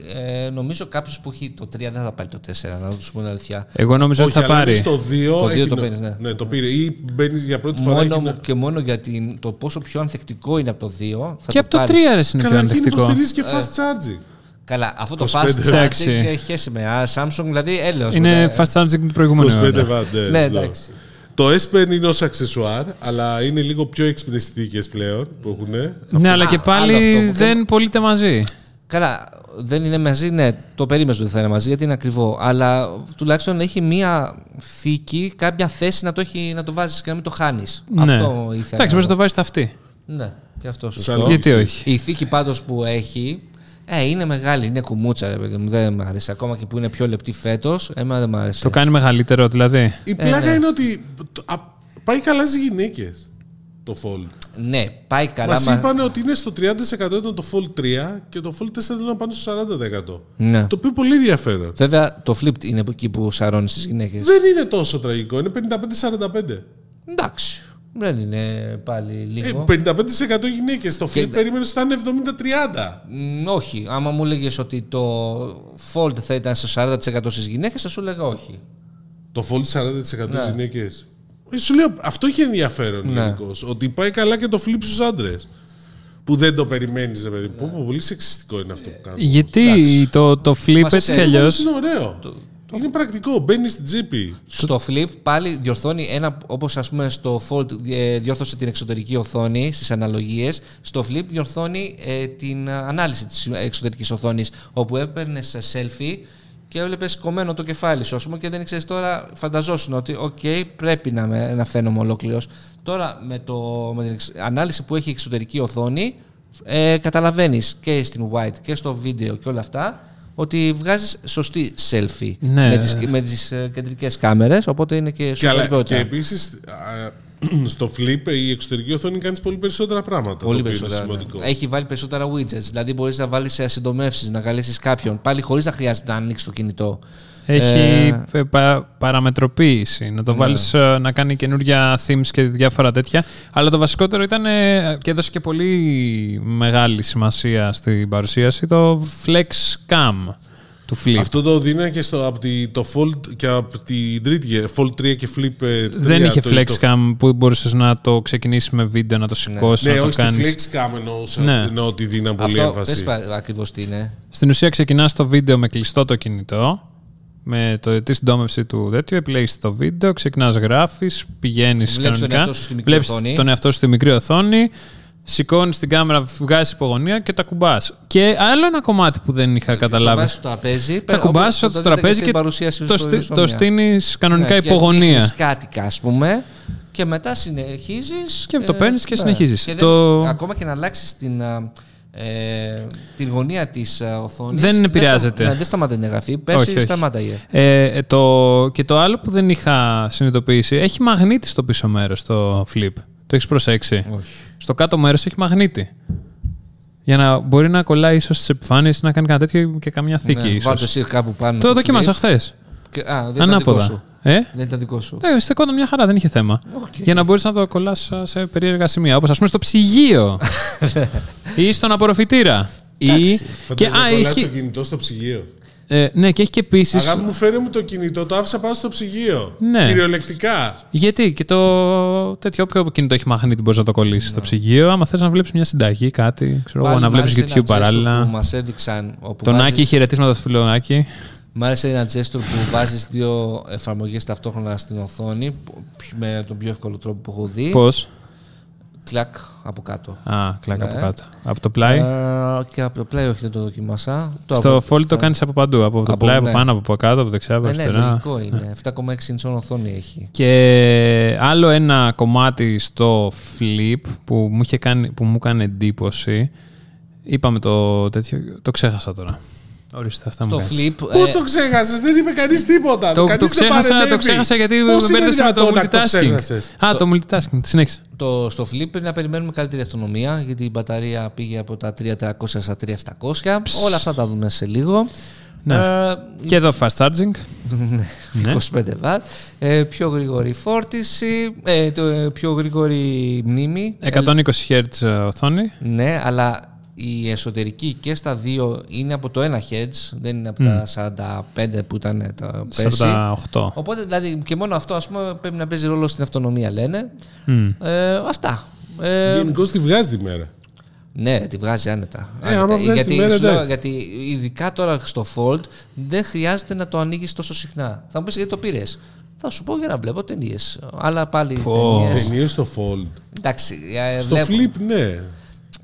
Ε, νομίζω κάποιος που έχει το 3 δεν θα πάρει το 4, να του πούμε την αλήθεια. Εγώ νομίζω Όχι, ότι θα αλλά πάρει. είναι στο 2. Το έχει δύο το νο- παίρνεις, ναι. Ναι, το πήρε. Ή μπαίνεις για πρώτη φορά. Μόνο έχει μου να- και μόνο για την, το πόσο πιο ανθεκτικό είναι από το 2. Θα Και από το 3 πάρεις. αρέσει είναι πιο Καταρχήν ανθεκτικό. υποστηρίζει και Ε, fast charging. Καλά, αυτό το 25. fast charging Εντάξει. έχει χέσει με. Α, Samsung δηλαδή έλεος. Είναι μετά. fast charging του προηγούμενου 25 αιώνα. βατέ. Ναι, εντάξει. Το S Pen είναι ως αξεσουάρ, αλλά είναι λίγο πιο έξυπνες θήκες πλέον που έχουν. Ναι, αλλά και Α, άλλο πάλι αυτό που δεν πωλείται μαζί. Καλά, δεν είναι μαζί, ναι, το περίμενε ότι θα είναι μαζί γιατί είναι ακριβό. Αλλά τουλάχιστον έχει μία θήκη, κάποια θέση να το, έχει, να το βάζεις και να μην το χάνεις. Ναι. Αυτό ήθελα. Εντάξει, μπορείς να το βάλει στα αυτή. Ναι, και αυτό Σαν σωστό. Γιατί όχι. Η θήκη πάντως που έχει ε, είναι μεγάλη, είναι κουμούτσα, ρε παιδί μου. Δεν μου άρεσε. Ακόμα και που είναι πιο λεπτή φέτος, εμένα δεν μου άρεσε. Το κάνει μεγαλύτερο δηλαδή. Η πλάκα ναι. είναι ότι το- α, πάει καλά στις γυναίκες το Fold. Ναι, πάει καλά. Μας μα- είπαν ότι είναι στο 30% ήταν το Fold 3 και το Fold 4 ήταν πάνω στο 40%. Ναι. Το οποίο είναι πολύ ενδιαφέρον. Βέβαια, το flip είναι από εκεί που σαρώνεις τις γυναίκες. Δεν είναι τόσο τραγικό, είναι 55-45. Εντάξει. Δεν είναι πάλι Ε, λίγο. 55% γυναίκες. Το Flip Και- περίμενες ότι θα είναι 70-30. Μ, όχι. Άμα μου έλεγε ότι το fold θα ήταν στο 40% στις γυναίκες, θα σου έλεγα όχι. Το Fold 40% Ναι. ναι. γυναίκες. Ε, Σου λέω, αυτό έχει ενδιαφέρον Ναι. γενικώς, Ότι πάει καλά και το Flip στους άντρες. Που δεν το περιμένεις, ρε παιδί. μου. Πω, πω, πολύ σεξιστικό είναι αυτό που κάνω. Γιατί το, το flip Μας έτσι κι ξέρει, αλλιώ. Είναι ωραίο. Είναι πρακτικό. Μπαίνει στην τσέπη. Στο flip πάλι διορθώνει ένα, όπως ας πούμε στο fold ε, διόρθωσε την εξωτερική οθόνη στις αναλογίες, στο flip διορθώνει ε, την ε, ανάλυση της εξωτερικής οθόνης, όπου έπαιρνε selfie και έβλεπες κομμένο το κεφάλι σου, ας πούμε, και δεν ήξερες τώρα, φανταζόσουν ότι, οκ, πρέπει να, με, να φαίνομαι ολόκληρος. Τώρα με, το, με την εξ- ανάλυση που έχει η εξωτερική οθόνη, ε, καταλαβαίνεις και στην wide και στο βίντεο και όλα αυτά ότι βγάζεις σωστή selfie με τι με τις ε, κεντρικές κάμερες, οπότε είναι και σωστή και, και επίσης στο flip ε, η εξωτερική οθόνη κάνει πολύ περισσότερα πράγματα. Πολύ το περισσότερα. Είναι Έχει βάλει περισσότερα widgets. Δηλαδή μπορείς να βάλεις σε ασυντομεύσει, να καλέσει κάποιον. Πάλι χωρίς να χρειάζεται να ανοίξεις το κινητό. Έχει Ε, ε, πα- παραμετροποίηση. Να το Ναι. βάλεις ε, να κάνει καινούργια themes και διάφορα τέτοια. Αλλά το βασικότερο ήταν ε, και έδωσε και πολύ μεγάλη σημασία στην παρουσίαση το Flex Cam του Flip. Αυτό το δίνανε και στο, από τη, το Fold και από την τρίτη γε- Fold 3 και Flip 3. Δεν είχε το- Flex το- Cam που μπορούσες να το ξεκινήσεις με βίντεο, να το σηκώσεις, Ναι, να το όχι στη κάνεις. Flex Cam εννοούσα. Ναι. Εννοώ ότι δίναν πολύ αυτό έμφαση. δεν ακριβώς τι είναι. Στην ουσία ξεκινάς το βίντεο με κλειστό το κινητό, με το, τη συντόμευση του τέτοιου, επιλέγεις το βίντεο, ξεκινάς γράφεις, πηγαίνεις Βλέπεις τον κανονικά, εαυτό σου στη μικρή βλέπεις οθόνη. τον εαυτό σου στη μικρή οθόνη, σηκώνεις την κάμερα, βγάζεις υπογωνία και τα κουμπάς. Και άλλο ένα κομμάτι που δεν είχα Το καταλάβει. βάζεις στο τραπέζι. Τα κουμπάς στο τραπέζι και το, στεί- το στείνεις κανονικά υπογωνία. Ναι, κάτι, ας πούμε. Και μετά συνεχίζεις. Και το παίρνεις και συνεχίζεις. Το- Ακόμα και να αλλάξεις την, α, ε, την γωνία της οθόνης. Δεν επηρεάζεται. δεν σταματάει να γραφεί. Πέρσι Όχι, όχι. σταμάταγε. Ε, ε, το, και το άλλο που δεν είχα συνειδητοποιήσει, έχει μαγνήτη στο πίσω μέρος το flip. Το έχεις προσέξει; Όχι. Στο κάτω μέρος έχει μαγνήτη. Για να μπορεί να κολλάει ίσως στι επιφάνειες να κάνει κάτι τέτοιο και καμιά θήκη Ναι, ίσως. Βάλτε εσύ κάπου πάνω. Το flip. δοκίμασα χθες. Και- Α, δεν ήταν δικό Ανάποδα. σου. Ε; Δεν ήταν δικό σου. Ε, στεκόταν μια χαρά, δεν είχε θέμα. Για να μπορείς να το κολλάς σε περίεργα σημεία. Όπως ας πούμε στο ψυγείο. ή στον απορροφητήρα. Ή... Και, Φαντάζεσαι α, να κολλάς έχει, το κινητό στο ψυγείο. ε, ναι, και έχει και επίση. Αγάπη μου, φέρε μου το κινητό, το άφησα πάνω στο ψυγείο. Ναι. Κυριολεκτικά. Γιατί και το τέτοιο όποιο κινητό έχει μαγνήτη μπορείς να το κολλήσεις Ναι. στο ψυγείο. Άμα θες να βλέπεις μια συνταγή, κάτι, ξέρω εγώ, Πάλι να μ' βλέπεις άρεσε ένα YouTube gesture Που παράλληλα. μας έδειξαν. όπου Τον βάζεις- Άκη, χαιρετίσματα στο φιλονάκι. Μ' άρεσε ένα gesture που βάζει δύο εφαρμογές ταυτόχρονα στην οθόνη που- με τον πιο εύκολο τρόπο που έχω δει. Πώς; Κλακ από κάτω. Α, κλακ Ναι. από κάτω. Από το πλάι; Ε, και από το πλάι, όχι, δεν το δοκίμασα. Το Στο από- Fold το κάνεις από παντού. Από το Από- πλάι, από ναι. πάνω, από κάτω, από δεξιά, από Ναι, ναι, αριστερά. λογικό είναι. 7,6 inch οθόνη έχει. Και άλλο ένα κομμάτι στο Flip που μου, είχε κάνει, που μου έκανε εντύπωση. Είπαμε το τέτοιο. Το ξέχασα τώρα. Ορίστε, αυτά Στο μου κάνεις. flip. Πώς ε, το ξέχασες, δεν είπε κανείς τίποτα. Το, κανείς το, δεν ξέχασα, παρενέβη. το ξέχασα γιατί Πώς με είναι μπέρδεψε με το δυνατόν να το multitasking. ξέχασες; Α, το multitasking. Συνέχισε. Το, στο flip πρέπει να περιμένουμε καλύτερη αυτονομία γιατί η μπαταρία πήγε από τα 3300 στα 3700. Όλα αυτά τα δούμε σε λίγο. Ναι. Ε, Και εδώ fast charging. Ναι. 25 W. Ε, πιο γρήγορη φόρτιση, ε, το, ε, πιο γρήγορη μνήμη. 120 Hz οθόνη. Ναι, αλλά η εσωτερική και στα δύο είναι από το 1 Hz, δεν είναι από τα 45 που ήταν τα πέρσι. 48. Οπότε δηλαδή και μόνο αυτό ας πούμε, πρέπει να παίζει ρόλο στην αυτονομία λένε. Μμ. Ε, αυτά. Ε, Γενικώ τη βγάζει τη μέρα. ναι, τη βγάζει άνετα. Ε, άνετα. άμα βγάζει γιατί, τη μέρα, σου λέω, εντάξει. γιατί ειδικά τώρα στο Fold δεν χρειάζεται να το ανοίγεις τόσο συχνά. Θα μου πεις γιατί το πήρες; Θα Θα σου πω για να βλέπω ταινίες. Αλλά πάλι Πω. ταινίες. Ταινίες στο Fold. Εντάξει. ε, Στο βλέπω- Flip, ναι.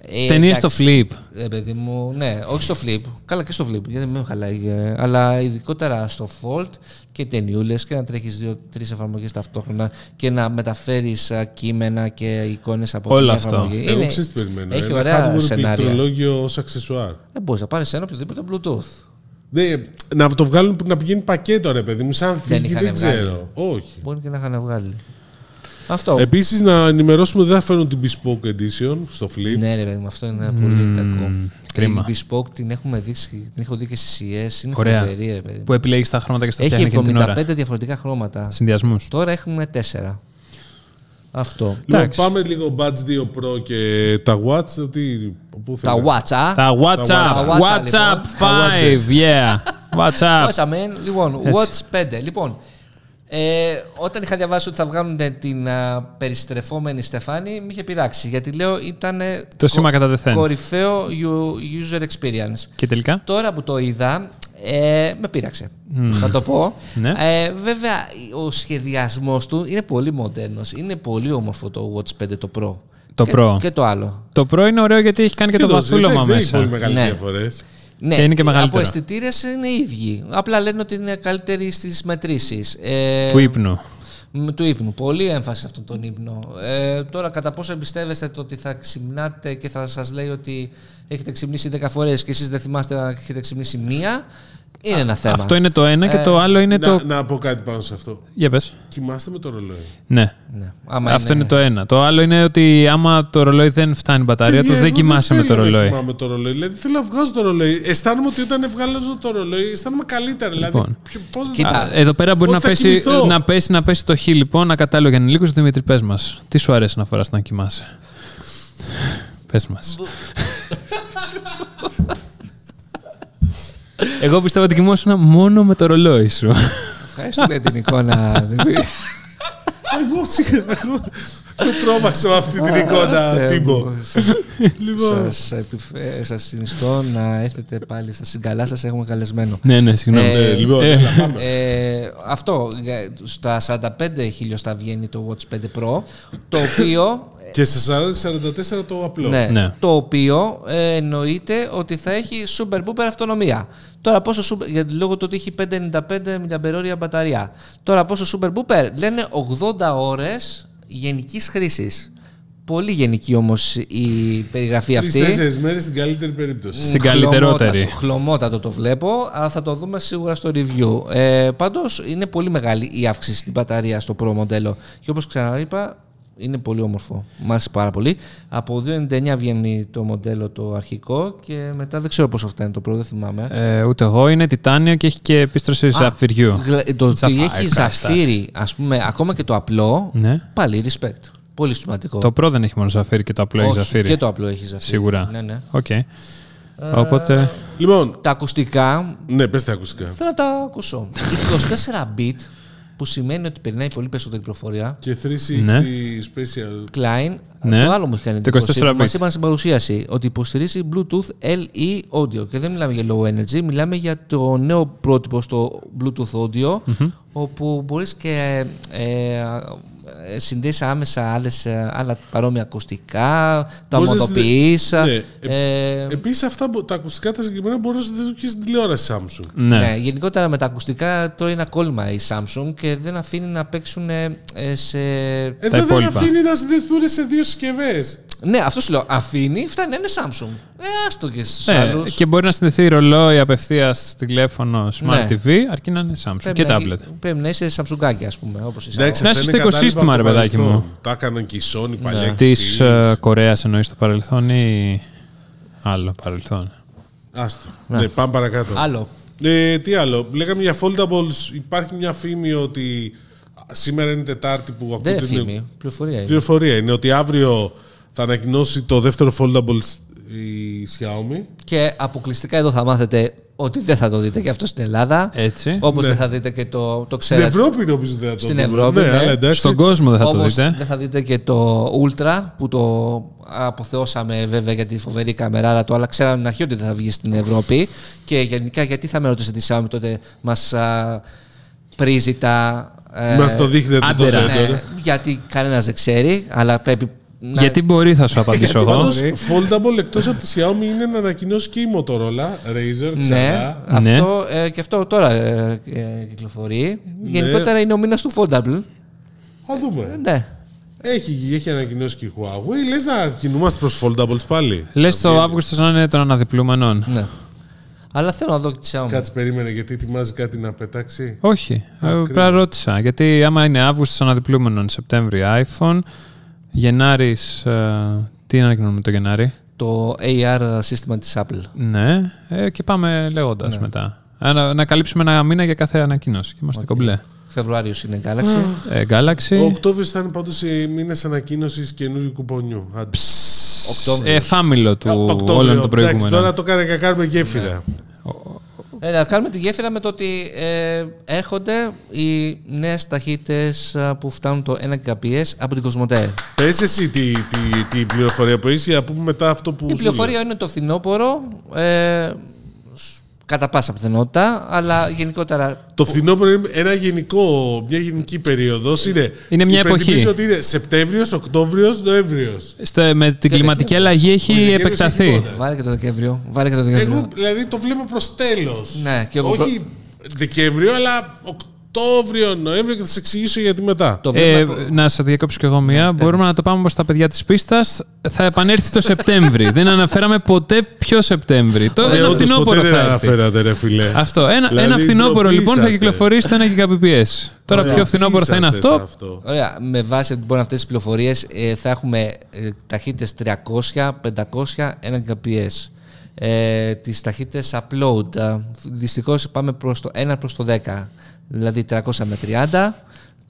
Ε, Ταινίες στο εντάξει. Flip. Ε, παιδί μου, ναι, όχι στο Flip. Καλά και στο Flip, γιατί με χαλάει. ε, Αλλά ειδικότερα στο Fold και ταινιούλες και να τρέχεις δύο-τρει εφαρμογές ταυτόχρονα και να μεταφέρεις κείμενα και εικόνες από Όλο μια αυτό. εφαρμογή. Εγώ Είναι- ξέρεις τι περιμένω. Έχει Ένα ωραία hardware σενάρια. πληκτρολόγιο ως αξεσουάρ. Δεν μπορείς να πάρεις ένα οποιοδήποτε Bluetooth. Ναι, να το βγάλουν που να πηγαίνει πακέτο, ρε παιδί μου. Σαν Δεν φύγει, είχαν δεν βγάλει. ξέρω. Όχι. Μπορεί και να είχαν βγάλει. Αυτό. Επίσης, να ενημερώσουμε ότι δεν θα φέρουν την Bespoke Edition στο Flip. Ναι, ρε παιδί μου, αυτό είναι πολύ κακό. κρίμα. Η Bespoke την έχουμε δείξει, την έχω δει και στι CES. Είναι Ωραία. φοβερή, ρε παιδί μου. Που επιλέγεις τα χρώματα και στο Έχει φτιάχνει και την ώρα. 75 διαφορετικά χρώματα. Συνδυασμούς. Τώρα έχουμε 4. Αυτό. Λοιπόν, Εντάξει. πάμε λίγο Buds 2 Pro και τα Watch. Τι, πού Τα θέλετε. WhatsApp. Τα WhatsApp. Τα WhatsApp, WhatsApp λοιπόν. 5. Yeah. WhatsApp. WhatsApp, man. Λοιπόν, Έτσι. Watch 5. Λοιπόν, ε, όταν είχα διαβάσει ότι θα βγάλουν την α, περιστρεφόμενη Στεφάνη, με είχε πειράξει. Γιατί λέω ήταν Το σήμα κατά τεθέν. κορυφαίο u- user experience. Και τελικά; Τώρα που το είδα, ε, με πείραξε. Θα το πω. Ναι. Ε, βέβαια, ο σχεδιασμός του είναι πολύ μοντέρνος. Είναι πολύ όμορφο το Watch 5 το Pro. Το και, Pro. Και το άλλο. Το προ είναι ωραίο γιατί έχει κάνει και το Εδώ, βαθούλωμα εντάξει, Δεν έχει πολύ μέσα. μεγάλες Ναι. διαφορές. Ναι, Και είναι και Από μεγαλύτερο. αισθητήρε είναι οι ίδιοι. Απλά λένε ότι είναι καλύτεροι στις μετρήσεις. Ε, Του ύπνου. μ, του ύπνου. Πολύ έμφαση σε αυτόν τον ύπνο. Ε, τώρα, κατά πόσο εμπιστεύεστε το ότι θα ξυπνάτε και θα σας λέει ότι έχετε ξυπνήσει 10 φορές και εσείς δεν θυμάστε να έχετε ξυπνήσει μία, είναι ένα θέμα. Αυτό είναι το ένα και το άλλο είναι Να, το. να πω κάτι πάνω σε αυτό. Για πες. Κοιμάστε με το ρολόι. Ναι. Ναι. Άμα Αυτό είναι το ένα. Το άλλο είναι ότι άμα το ρολόι δεν φτάνει η μπαταρία του, Παιδιά, δεν εγώ κοιμάσαι με το θέλω να ρολόι. κοιμάμαι το ρολόι. Δηλαδή θέλω να βγάζω το ρολόι. Αισθάνομαι ότι όταν βγάλω το ρολόι, αισθάνομαι καλύτερα. Δηλαδή, Λοιπόν. ποιο- πώς να- Κοίτα, Α, Εδώ πέρα μπορεί Πότε να θα πέσει, κοιμηθώ; να, πέσει, να πέσει το χ λοιπόν, ακατάλληλο για ανηλίκους. Δημήτρης, πες μας. Τι σου αρέσει να φοράς να κοιμάσαι; Πες μας. Εγώ πιστεύω ότι κοιμόσουν μόνο με το ρολόι σου. Ευχαριστούμε την εικόνα. Δημήτρη. Εγώ σίγουρα. εγώ Δεν τρόμαξα με αυτή την εικόνα, Θεέ Τίμπο. μου. Σας- Λοιπόν. Σας, επιφε- σας συνιστώ να έρθετε πάλι στα συγκαλά σας έχουμε καλεσμένο. ναι, ναι, συγγνώμη. Ε, λοιπόν, Ε, έλα, πάμε. Ε, αυτό, για- στα 45 χιλιοστά βγαίνει το Watch 5 Pro, το οποίο, Και σε 40-44 το απλό. ναι, Ναι. το οποίο ε, εννοείται ότι θα έχει super booper αυτονομία. Τώρα πόσο super, γιατί λόγω του ότι έχει 595 mAh μπαταρία. Τώρα πόσο super booper, λένε 80 ώρες γενικής χρήσης. Πολύ γενική όμως η περιγραφή αυτή. Τρει-τέσσερι μέρες στην καλύτερη περίπτωση. Στην καλύτερότερη. Χλωμότατο, χλωμότατο το βλέπω, αλλά θα το δούμε σίγουρα στο review. Ε, Πάντως είναι πολύ μεγάλη η αύξηση στην μπαταρία στο Pro μοντέλο. Και όπως ξαναείπα, είναι πολύ όμορφο. Μ' άρεσε πάρα πολύ. Από 2,99 βγαίνει το μοντέλο το αρχικό και μετά δεν ξέρω πόσο αυτά είναι το Pro, δεν θυμάμαι. ε, ούτε εγώ. Είναι τιτάνιο και έχει και επίστρωση ζαφυριού. Γλα- Το ότι Σαφάρι, έχει ευχάριστα. ζαφύρι, ας πούμε, ακόμα και το απλό, Ναι. πάλι respect. Πολύ σημαντικό. Το Pro δεν έχει μόνο ζαφύρι και το απλό έχει Όχι, ζαφύρι. Και το απλό έχει ζαφύρι. Σίγουρα. Ναι, ναι. Οκ. Οπότε. Λοιπόν, Τα ακουστικά ναι, πες τα ακουστικά. Θέλω να τα ακούσω. 24 bit, που σημαίνει ότι περνάει πολύ περισσότερη πληροφορία. Και 360 Ναι. spatial. Klein, Ναι. το άλλο μου έχει κάνει Το εντύπωση. 24 Μας bit. είπαν στην παρουσίαση ότι υποστηρίζει Bluetooth LE audio. Και δεν μιλάμε για low energy, μιλάμε για το νέο πρότυπο στο Bluetooth audio, όπου μπορείς και ε, ε, συνδέσει άμεσα άλλες, ε, άλλα παρόμοια ακουστικά, τα Μπορείς να ομοδοποιείς. συνδε- ε, Επίσης, αυτά που- τα ακουστικά τα συγκεκριμένα μπορείς να συνδέουν και στην τηλεόραση Samsung. Ναι. Ναι, γενικότερα με τα ακουστικά τώρα είναι κόλμα η Samsung και δεν αφήνει να παίξουν ε, ε, σε. Εδώ δεν υπόλοιπα. αφήνει να συνδεθούν σε δύο συσκευές. Ναι, αυτός σου λέω. Αφήνει, φτάνει να είναι Samsung. Ε, άστο και στους Ε, άλλους. και μπορεί να συνδεθεί ρολόι απευθείας στο τηλέφωνο Smart Ναι. TV, αρκεί να είναι Samsung και tablet. Πρέπει να είσαι Samsungάκι, ας πούμε, όπως είσαι. Εντάξει, Να αυτά είσαι είναι στο κατάλοιπα οικοσύστημα, από ρε το παιδάκι παρελθόν. μου. Τα έκαναν και η Sony παλιά. Της και η ε, Κορέας εννοείς στο παρελθόν ή άλλο παρελθόν; Άστο. Ναι, πάμε παρακάτω. Άλλο. Ε, τι άλλο; Λέγαμε για foldables. Υπάρχει μια φήμη ότι σήμερα είναι Τετάρτη που Δεν ακούτε. είναι την- φήμη. Πληροφορία είναι. Πληροφορία είναι ότι αύριο θα ανακοινώσει το δεύτερο foldable η Xiaomi. Και αποκλειστικά εδώ θα μάθετε ότι δεν θα το δείτε και αυτό στην Ελλάδα. Έτσι. Όπως Ναι. δεν θα δείτε και το, το Στην ξέρατε. Ευρώπη νομίζω δεν θα το Στην δούμε. Ευρώπη, Ναι, ναι. αλλά εντάξει. Στον κόσμο δεν θα το Όμως δείτε. δεν θα δείτε και το Ultra που το αποθεώσαμε βέβαια για τη φοβερή καμεράρα του, αλλά ξέραμε την αρχή ότι δεν θα βγει στην Ευρώπη. Και γενικά γιατί θα με ρωτήσετε τη Xiaomi τότε μας α, πρίζει τα Ε, Μας το δείχνετε άντε τόσο ρε. έντονα. ναι, γιατί κανένας δεν ξέρει, αλλά πρέπει. Να- Γιατί μπορεί, θα σου απαντήσω εγώ. Πάντως, foldable εκτός από τη Xiaomi είναι να ανακοινώσει και η Motorola, Razer, Ναι, ξανά. αυτό, ε, και αυτό τώρα ε, ε, κυκλοφορεί. Γενικότερα είναι ο μήνας του Foldable. Θα δούμε. Ναι. Έχει, έχει ανακοινώσει και η Huawei. Λες να κινούμαστε προς foldables πάλι. Λες το Αύγουστο να είναι των αναδιπλούμενων. ναι. Αλλά θέλω να δω και τη Xiaomi. Κάτσε περίμενε γιατί ετοιμάζει κάτι να πετάξει. Όχι. Ε, Πρέπει ρώτησα. Γιατί άμα είναι Αύγουστος αναδιπλούμενων, Σεπτέμβρη iPhone, Γενάρης. τι ανακοινώνουμε το Γενάρη; Το AR σύστημα της Apple. Ναι, ε, και πάμε λέγοντας μετά. Ε, να, να καλύψουμε ένα μήνα για κάθε ανακοίνωση. Και είμαστε κομπλέ. Φεβρουάριος είναι Galaxy. Ε, Ο Galaxy. Οκτώβριο θα είναι πάντως οι μήνες ανακοίνωσης καινούριου κουπονιού. Άντε. Οκτώβριος. Ε, φάμιλο του Οκτώβριο. όλων των Εντάξει, προηγούμενων. τώρα το έκανα και κάνουμε γέφυρα. Ε, να κάνουμε τη γέφυρα με το ότι ε, έρχονται οι νέες ταχύτητες α, που φτάνουν το 1 Gbps από την Κοσμοτέ. Πες εσύ τη, τη, τη πληροφορία που είσαι, να πούμε μετά αυτό που. Η σου πληροφορία είναι το φθινόπωρο, ε, σ- κατά πάσα πιθανότητα, αλλά γενικότερα Το φθινόπωρο είναι ένα γενικό, μια γενική περίοδος. Είναι, Είναι μια υπενθυμίζω εποχή. ότι είναι Σεπτέμβριος, Οκτώβριος, Νοέμβριος. Στο- με την κλιματική αλλαγή έχει Δεκέμβριος επεκταθεί. έχει τίποτα. βάλε και το Δεκέμβριο. Βάλε και το Δεκέμβριο. Εγώ δηλαδή το βλέπω προς τέλος. Ναι, και εγώ Όχι Δεκέμβριο, αλλά Οκτώβριο, Νοέμβριο και θα σα εξηγήσω γιατί μετά. το Ε, βλέπουμε. να σε διακόψω κι εγώ μία. Μπορούμε να το πάμε όπως τα παιδιά της πίστας. Θα επανέλθει το Σεπτέμβρη. δεν αναφέραμε ποτέ ποιο Σεπτέμβρη. Το Ε, ένα όντως, φθινόπωρο ποτέ θα δεν έρθει. αναφέρατε, ρε φιλέ. Αυτό. Ένα, Δηλαδή, ένα φθινόπωρο ντροπή λοιπόν θα είσαστε. κυκλοφορήσει το 1 Gbps. Τώρα Ωραία, πιο φθινόπωρο θα είναι είσαστε αυτό; σε Ωραία, με βάση λοιπόν αυτές τις πληροφορίες ε, θα έχουμε ε, ταχύτητες 300, 500, 1 Gbps. Ε, τις ταχύτητες upload, ε, δυστυχώς πάμε προς το 1 προς το 10. Δηλαδή 300 με 30,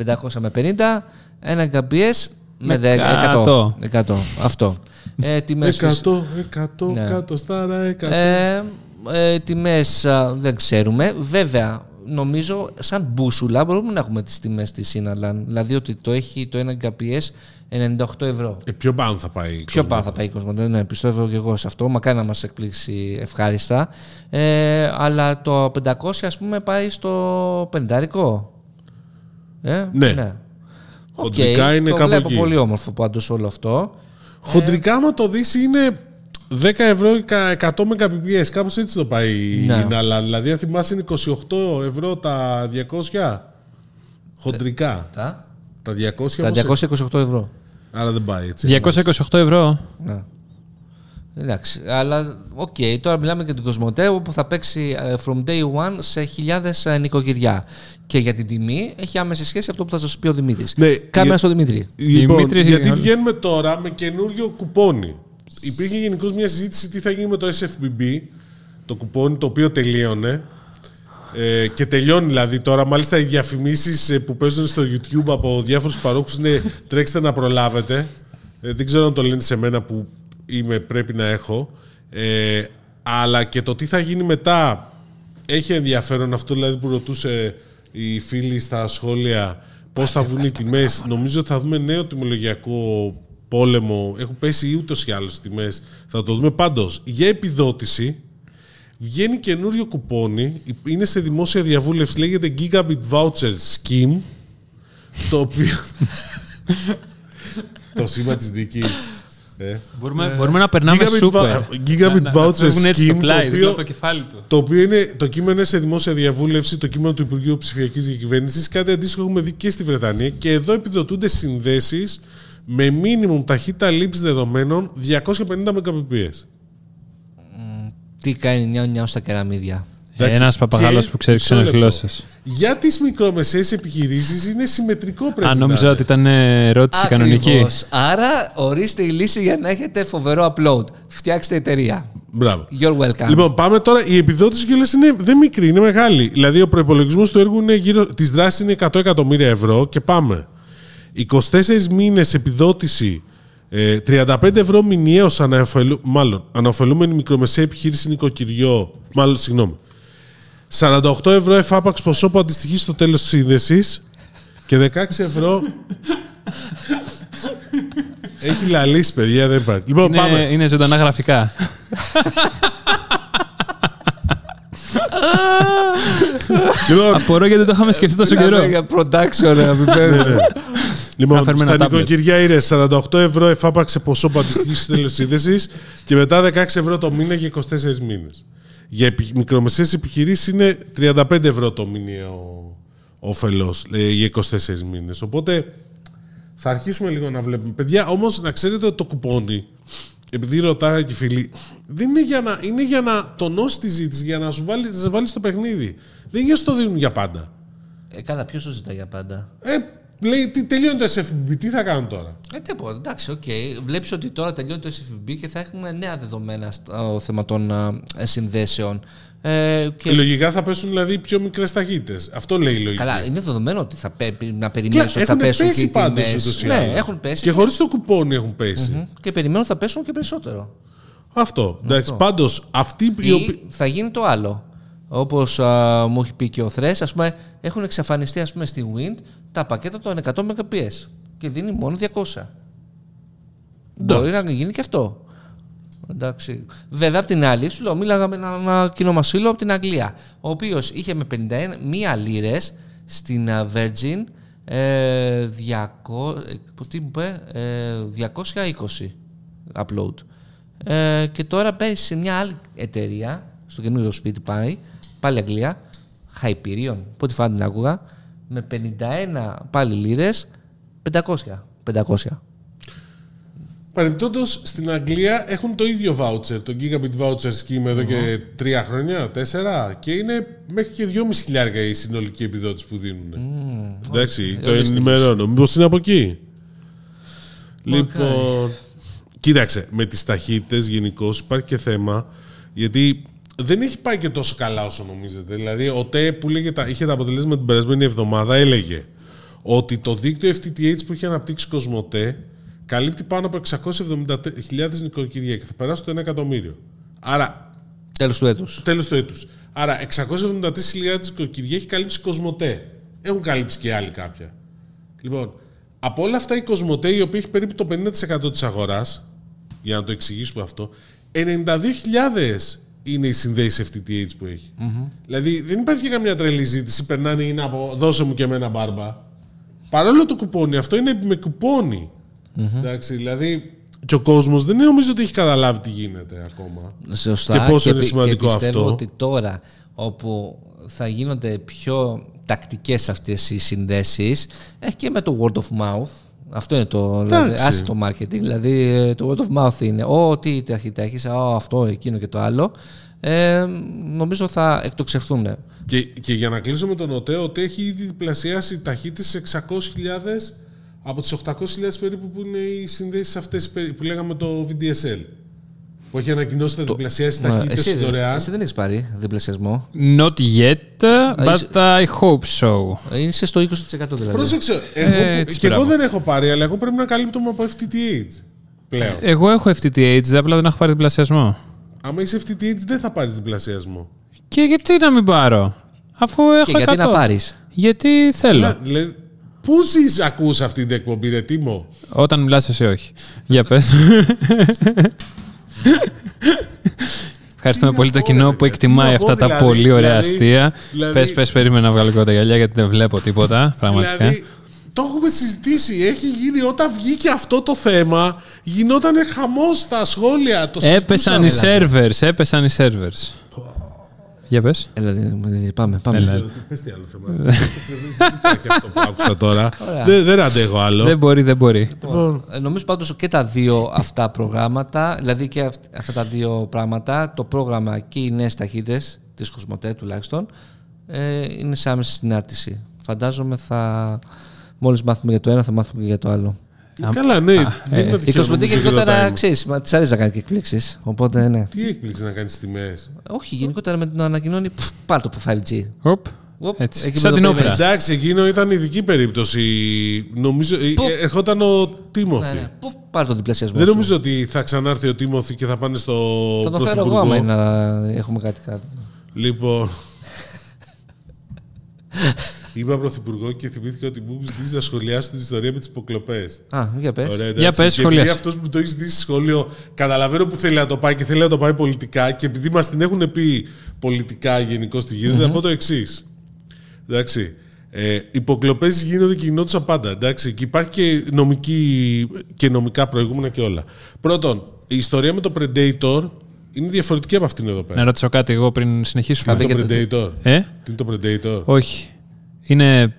500 με 50, 1 Gbps με Με 10, 100. 100. Αυτό. Ε, τιμές φυσ- 100, 100, Ναι. κάτω στάρα, 100. ε, ε, τιμές α, δεν ξέρουμε. Βέβαια, νομίζω σαν μπούσουλα μπορούμε να έχουμε τις τιμές της Sinalan. Δηλαδή ότι το έχει το 1 Gbps 98 ευρώ. Ε, πιο πάνω θα πάει. η Πιο Cosmo. πάνω θα πάει η Cosmote, ναι, πιστεύω και εγώ σε αυτό. Μακάρι να μας εκπλήξει ευχάριστα. Ε, αλλά το 500 ας πούμε πάει στο 50 Ε, Ναι. Οκ, Χοντρικά είναι το κάπου βλέπω εκεί. πολύ όμορφο πάντως όλο αυτό. Χοντρικά, άμα το δεις, είναι 10 ευρώ ή κα- 100 Mbps. Κάπως έτσι το πάει Ναι. η Inalan. Δηλαδή, αν θυμάσαι, είναι 28 ευρώ τα 200. Χοντρικά. Τα, Τα 200 τα πώς 228 ευρώ. Άρα δεν πάει έτσι. 228 ευρώ. Ναι. Εντάξει, αλλά οκ, τώρα μιλάμε για την Cosmote όπου θα παίξει ε, from day one σε χιλιάδες ε, νοικοκυριά. Και για την τιμή έχει άμεση σχέση αυτό που θα σας πει ο Δημήτρης. Ναι, Κάμερα για- στον Δημήτρη. Λοιπόν, Δημήτρης, γιατί όλοι. βγαίνουμε τώρα με καινούριο κουπόνι. Υπήρχε γενικώς μια συζήτηση τι θα γίνει με το SFBB, το κουπόνι το οποίο τελείωνε. Ε, και τελειώνει δηλαδή τώρα. Μάλιστα οι διαφημίσεις που παίζουν στο YouTube από διάφορους παρόχους είναι τρέξτε να προλάβετε. Ε, δεν ξέρω αν το λένε σε μένα που είμαι, πρέπει να έχω. Ε, αλλά και το τι θα γίνει μετά έχει ενδιαφέρον αυτό δηλαδή που ρωτούσε η φίλη στα σχόλια πώς θα βγουν οι τιμές. Νομίζω ότι θα δούμε νέο τιμολογιακό πόλεμο. Έχουν πέσει ούτως ή άλλως οι τιμές. Θα το δούμε πάντως. Για επιδότηση βγαίνει καινούριο κουπόνι. Είναι σε δημόσια διαβούλευση. Λέγεται Gigabit Voucher Scheme. Το οποίο... το σήμα της δικής. Ε. Μπορούμε, μπορούμε να περνάμε Gigabit σούπερ. va- Gigabit Να- να voucher φεύγουν έτσι στο scheme, πλάι, το δίπλα οποίο- από το κεφάλι του. Το οποίο είναι, το κείμενο είναι σε δημόσια διαβούλευση, το κείμενο του Υπουργείου Ψηφιακής Διακυβέρνησης. Κάτι αντίστοιχο έχουμε δει και στη Βρετανία. Και εδώ επιδοτούνται συνδέσεις με μίνιμουμ ταχύτητα λήψης δεδομένων 250 Mbps. Τι κάνει νιάου νιάου στα κεραμίδια. Εντάξει, Ένας παπαγάλος και- που ξέρει μισό ξένες λεπτό. γλώσσες. Για τις μικρομεσαίες επιχειρήσεις είναι συμμετρικό πρέπει Αν να νόμιζα είναι. ότι ήταν ε, ερώτηση κανονική. Ακριβώς. Άρα ορίστε η λύση για να έχετε φοβερό upload. Φτιάξτε εταιρεία. Μπράβο. You're welcome. Λοιπόν, πάμε τώρα. Η επιδότηση κιόλα είναι δεν μικρή, είναι μεγάλη. Δηλαδή, ο προπολογισμό του έργου είναι γύρω, της δράσης είναι 100 εκατομμύρια ευρώ και πάμε. 24 μήνες επιδότηση, ε, 35 ευρώ μηνιαίως αναοφελου, μάλλον, αναοφελούμενη μικρομεσαία επιχείρηση νοικοκυριό, μάλλον, συγγνώμη. 48 ευρώ εφάπαξ ποσό που αντιστοιχεί στο τέλος της σύνδεσης και 16 ευρώ... Έχει λαλήσει, παιδιά, δεν υπάρχει. Λοιπόν, πάμε. Είναι, είναι ζωντανά γραφικά. Λοιπόν, Απορώ γιατί δεν το είχαμε σκεφτεί τόσο καιρό. Για production, αγαπημένο. Ναι. Λοιπόν, φέρουμε στα ένα tablet. νοικοκυριά είναι 48 ευρώ εφάπαξε ποσό πατιστικής τελεσίδεση και μετά 16 ευρώ το μήνα για 24 μήνες. Για επι... μικρομεσαίες επιχειρήσεις είναι 35 ευρώ το μηνιαίο όφελος για 24 μήνες. Οπότε θα αρχίσουμε λίγο να βλέπουμε. Παιδιά, όμως να ξέρετε ότι το κουπόνι, επειδή ρωτάγα και οι φίλοι, δεν είναι για να, είναι για να τονώσει τη ζήτηση, για να σου βάλει, να σε βάλει στο παιχνίδι. Δεν είναι για να σου το δίνουν για πάντα. Ε, καλά, ποιος το ζητά για πάντα; Ε, λέει, τι, τελειώνει το SFB, τι θα κάνω τώρα; Ε, τίποτα, εντάξει, οκ. Βλέπεις ότι τώρα τελειώνει το SFB και θα έχουμε νέα δεδομένα στο θέμα των α, συνδέσεων. Ε, και... Λογικά θα πέσουν δηλαδή πιο μικρές ταχύτητες. Αυτό λέει η λογική. Καλά, είναι δεδομένο ότι θα πρέπει να περιμένεις Και ότι θα έχουν πέσουν πέσει και οι πάντως τιμές. ούτως ή Ναι, άλλως. έχουν πέσει. Και χωρίς το κουπόνι έχουν πέσει. Μμμ. και περιμένω ότι θα πέσουν και περισσότερο. Αυτό. Εντάξει, πάντως αυτοί οι Ή οποίοι. θα γίνει το άλλο. Όπως μου έχει πει και ο Θρές, ας πούμε, έχουν εξαφανιστεί ας πούμε, στη Wind τα πακέτα των 100 Mbps και δίνει μόνο 200. Μπορεί να γίνει και αυτό. Εντάξει. Βέβαια, απ' την άλλη, σου λέω, μίλαγα με έναν ένα κοινό μας φίλο από την Αγγλία, ο οποίος είχε με 51 μία λίρες στην α, Virgin ε, 200, ε, τι μου είπε, ε, 220 upload. Ε, και τώρα μπαίνει σε μια άλλη εταιρεία, στο καινούριο σπίτι πάει, πάλι Αγγλία, Hyperion, πότε φάνηκε την άκουγα, με 51 πάλι λίρες, 500. 500. Παρεμπιπτόντως στην Αγγλία έχουν το ίδιο voucher, το Gigabit Voucher Scheme εδώ και τρία χρόνια, τέσσερα, και είναι μέχρι και 2,5 χιλιάρικα η συνολική επιδότηση που δίνουν. Εντάξει, το ορίστε ενημερώνω. Μήπως είναι από εκεί; Λοιπόν, κοίταξε, με τις ταχύτητες γενικώς υπάρχει και θέμα, γιατί δεν έχει πάει και τόσο καλά όσο νομίζετε. Δηλαδή, ο ΤΕ που λέγε, τα- είχε τα αποτελέσματα την περασμένη εβδομάδα έλεγε ότι το δίκτυο FTTH που έχει αναπτύξει Κοσμοτέ καλύπτει πάνω από 670.000 νοικοκυριά και θα περάσει το 1 εκατομμύριο. Άρα, Τέλος του έτους. τέλος του έτους. Άρα, 674.000 νοικοκυριά έχει καλύψει η Κοσμοτέ. Έχουν καλύψει και άλλοι κάποια. Λοιπόν, από όλα αυτά η Κοσμοτέ, η οποία έχει περίπου το 50% της αγοράς, για να το εξηγήσουμε αυτό, 92.000 είναι οι συνδέσεις FTTH που έχει. Δηλαδή δεν υπάρχει καμιά τρελή ζήτηση, περνάνε είναι από δώσε μου και εμένα μπάρμπα. Παρόλο το κουπόνι, αυτό είναι με κουπόνι. Εντάξει, δηλαδή και ο κόσμος δεν νομίζω ότι έχει καταλάβει τι γίνεται ακόμα. Σωστά. Και πόσο είναι πι- σημαντικό και πιστεύω αυτό. ότι τώρα όπου θα γίνονται πιο τακτικές αυτές οι συνδέσεις έχει και με το word of mouth. Αυτό είναι το, δηλαδή, Εντάξει. άσε το marketing. Δηλαδή ε, το word of mouth είναι «Ω, τι ταχύτητα έχεις, «Ω, αυτό, εκείνο και το άλλο». Ε, νομίζω θα εκτοξευτούν. Και, και για να κλείσω με τον ΟΤΕ, ο ΟΤΕ έχει ήδη διπλασιάσει ταχύτητες σε 600.000 από τις 800.000 περίπου που είναι οι συνδέσεις αυτές περί- που λέγαμε το VDSL. Που έχει ανακοινώσει θα διπλασιάσει Μα, ταχύτητες εσύ, δωρεάν. εσύ δεν έχεις πάρει διπλασιασμό. Not yet, but είσαι- I hope so. Είσαι στο 20% δηλαδή. Πρόσεξε, εγώ, που- έτσι, και εγώ μπράβο. δεν έχω πάρει, αλλά εγώ πρέπει να καλύπτομαι από FTTH πλέον. Εγώ έχω FTTH, απλά δεν έχω πάρει διπλασιασμό. Άμα είσαι FTTH δεν θα πάρεις διπλασιασμό. Και γιατί να μην πάρω, αφού έχω Και γιατί 100. να πάρεις; Γιατί θέλω. Αλλά, δηλαδή, πού ζεις ακούς αυτή την εκπομπή, ρε Τίμο; Όταν μιλάς εσύ όχι. Για πες. Ευχαριστούμε Τι πολύ το να πω, κοινό ρε, που τι εκτιμάει να πω, αυτά τα δηλαδή, πολύ ωραία δηλαδή, αστεία. δηλαδή- Πες, πες, περίμενα να βγάλω και τα γυαλιά γιατί δεν βλέπω τίποτα, πραγματικά. Δηλαδή, το έχουμε συζητήσει. Έχει γίνει όταν βγήκε αυτό το θέμα, γινόταν χαμός στα σχόλια. Το Έπεσαν οι συζητούσαμε. servers, έπεσαν οι servers. Για πες. Έλα, δηλαδή, πάμε, πάμε. Έλα. Πες τι άλλο θέμα. Δεν υπάρχει αυτό που άκουσα τώρα. Δεν, δεν αντέχω άλλο. Δεν μπορεί, δεν μπορεί. Λοιπόν, Ε, Νομίζω πάντως και τα δύο αυτά προγράμματα, δηλαδή και αυ- αυτά τα δύο πράγματα, το πρόγραμμα και οι νέες ταχύτητες της Κοσμοτέ τουλάχιστον, ε, είναι σε άμεση συνάρτηση. Φαντάζομαι θα, μόλις μάθουμε για το ένα θα μάθουμε και για το άλλο. Καλά, ναι. δεν είναι Η τυχαίο Κοσμοτέ νομίζω γενικότερα, το time. ξέρεις, μα της αρέσει να κάνει και εκπλήξεις, οπότε ναι. Τι έκπληξη να κάνεις τιμές. Όχι, γενικότερα με την ανακοινώνει, πφ, πάρ' το από 5G. Οπ. Οπ, Έτσι. εκεί Σαν με την το όπερα. περιμένεις. Εντάξει, εκείνο ήταν ειδική περίπτωση. Νομίζω. ε, Πού; ε, Ερχόταν ο Τίμωθη. Ναι, ναι. Πού πάρ' το διπλασιασμό Δεν σου; νομίζω ότι θα ξανάρθει ο Τίμωθη και θα πάνε στο. Θα το φέρω εγώ Πρωθυπουργό. άμα είναι να έχουμε κάτι κάτω. Λοιπόν. Είπα πρωθυπουργό και θυμήθηκα ότι μου ζητήσει να σχολιάσω την ιστορία με τις υποκλοπές. Α, για πες. Ωραία, Για πες, σχολιάσου. αυτός που το έχεις δει στο σχολείο, καταλαβαίνω που θέλει να το πάει και θέλει να το πάει πολιτικά και επειδή μας την έχουν πει πολιτικά γενικώ τι γίνεται, θα πω το εξής. Εντάξει. Ε, υποκλοπές γίνονται και γινόντουσαν πάντα. Εντάξει. Και υπάρχει και, νομική, και νομικά προηγούμενα και όλα. Πρώτον, η ιστορία με το Predator είναι διαφορετική από αυτήν εδώ πέρα. Να ρωτήσω κάτι εγώ πριν συνεχίσουμε. Τι είναι Λέγεται το Predator; Ε, Τι είναι το Predator; όχι. Είναι.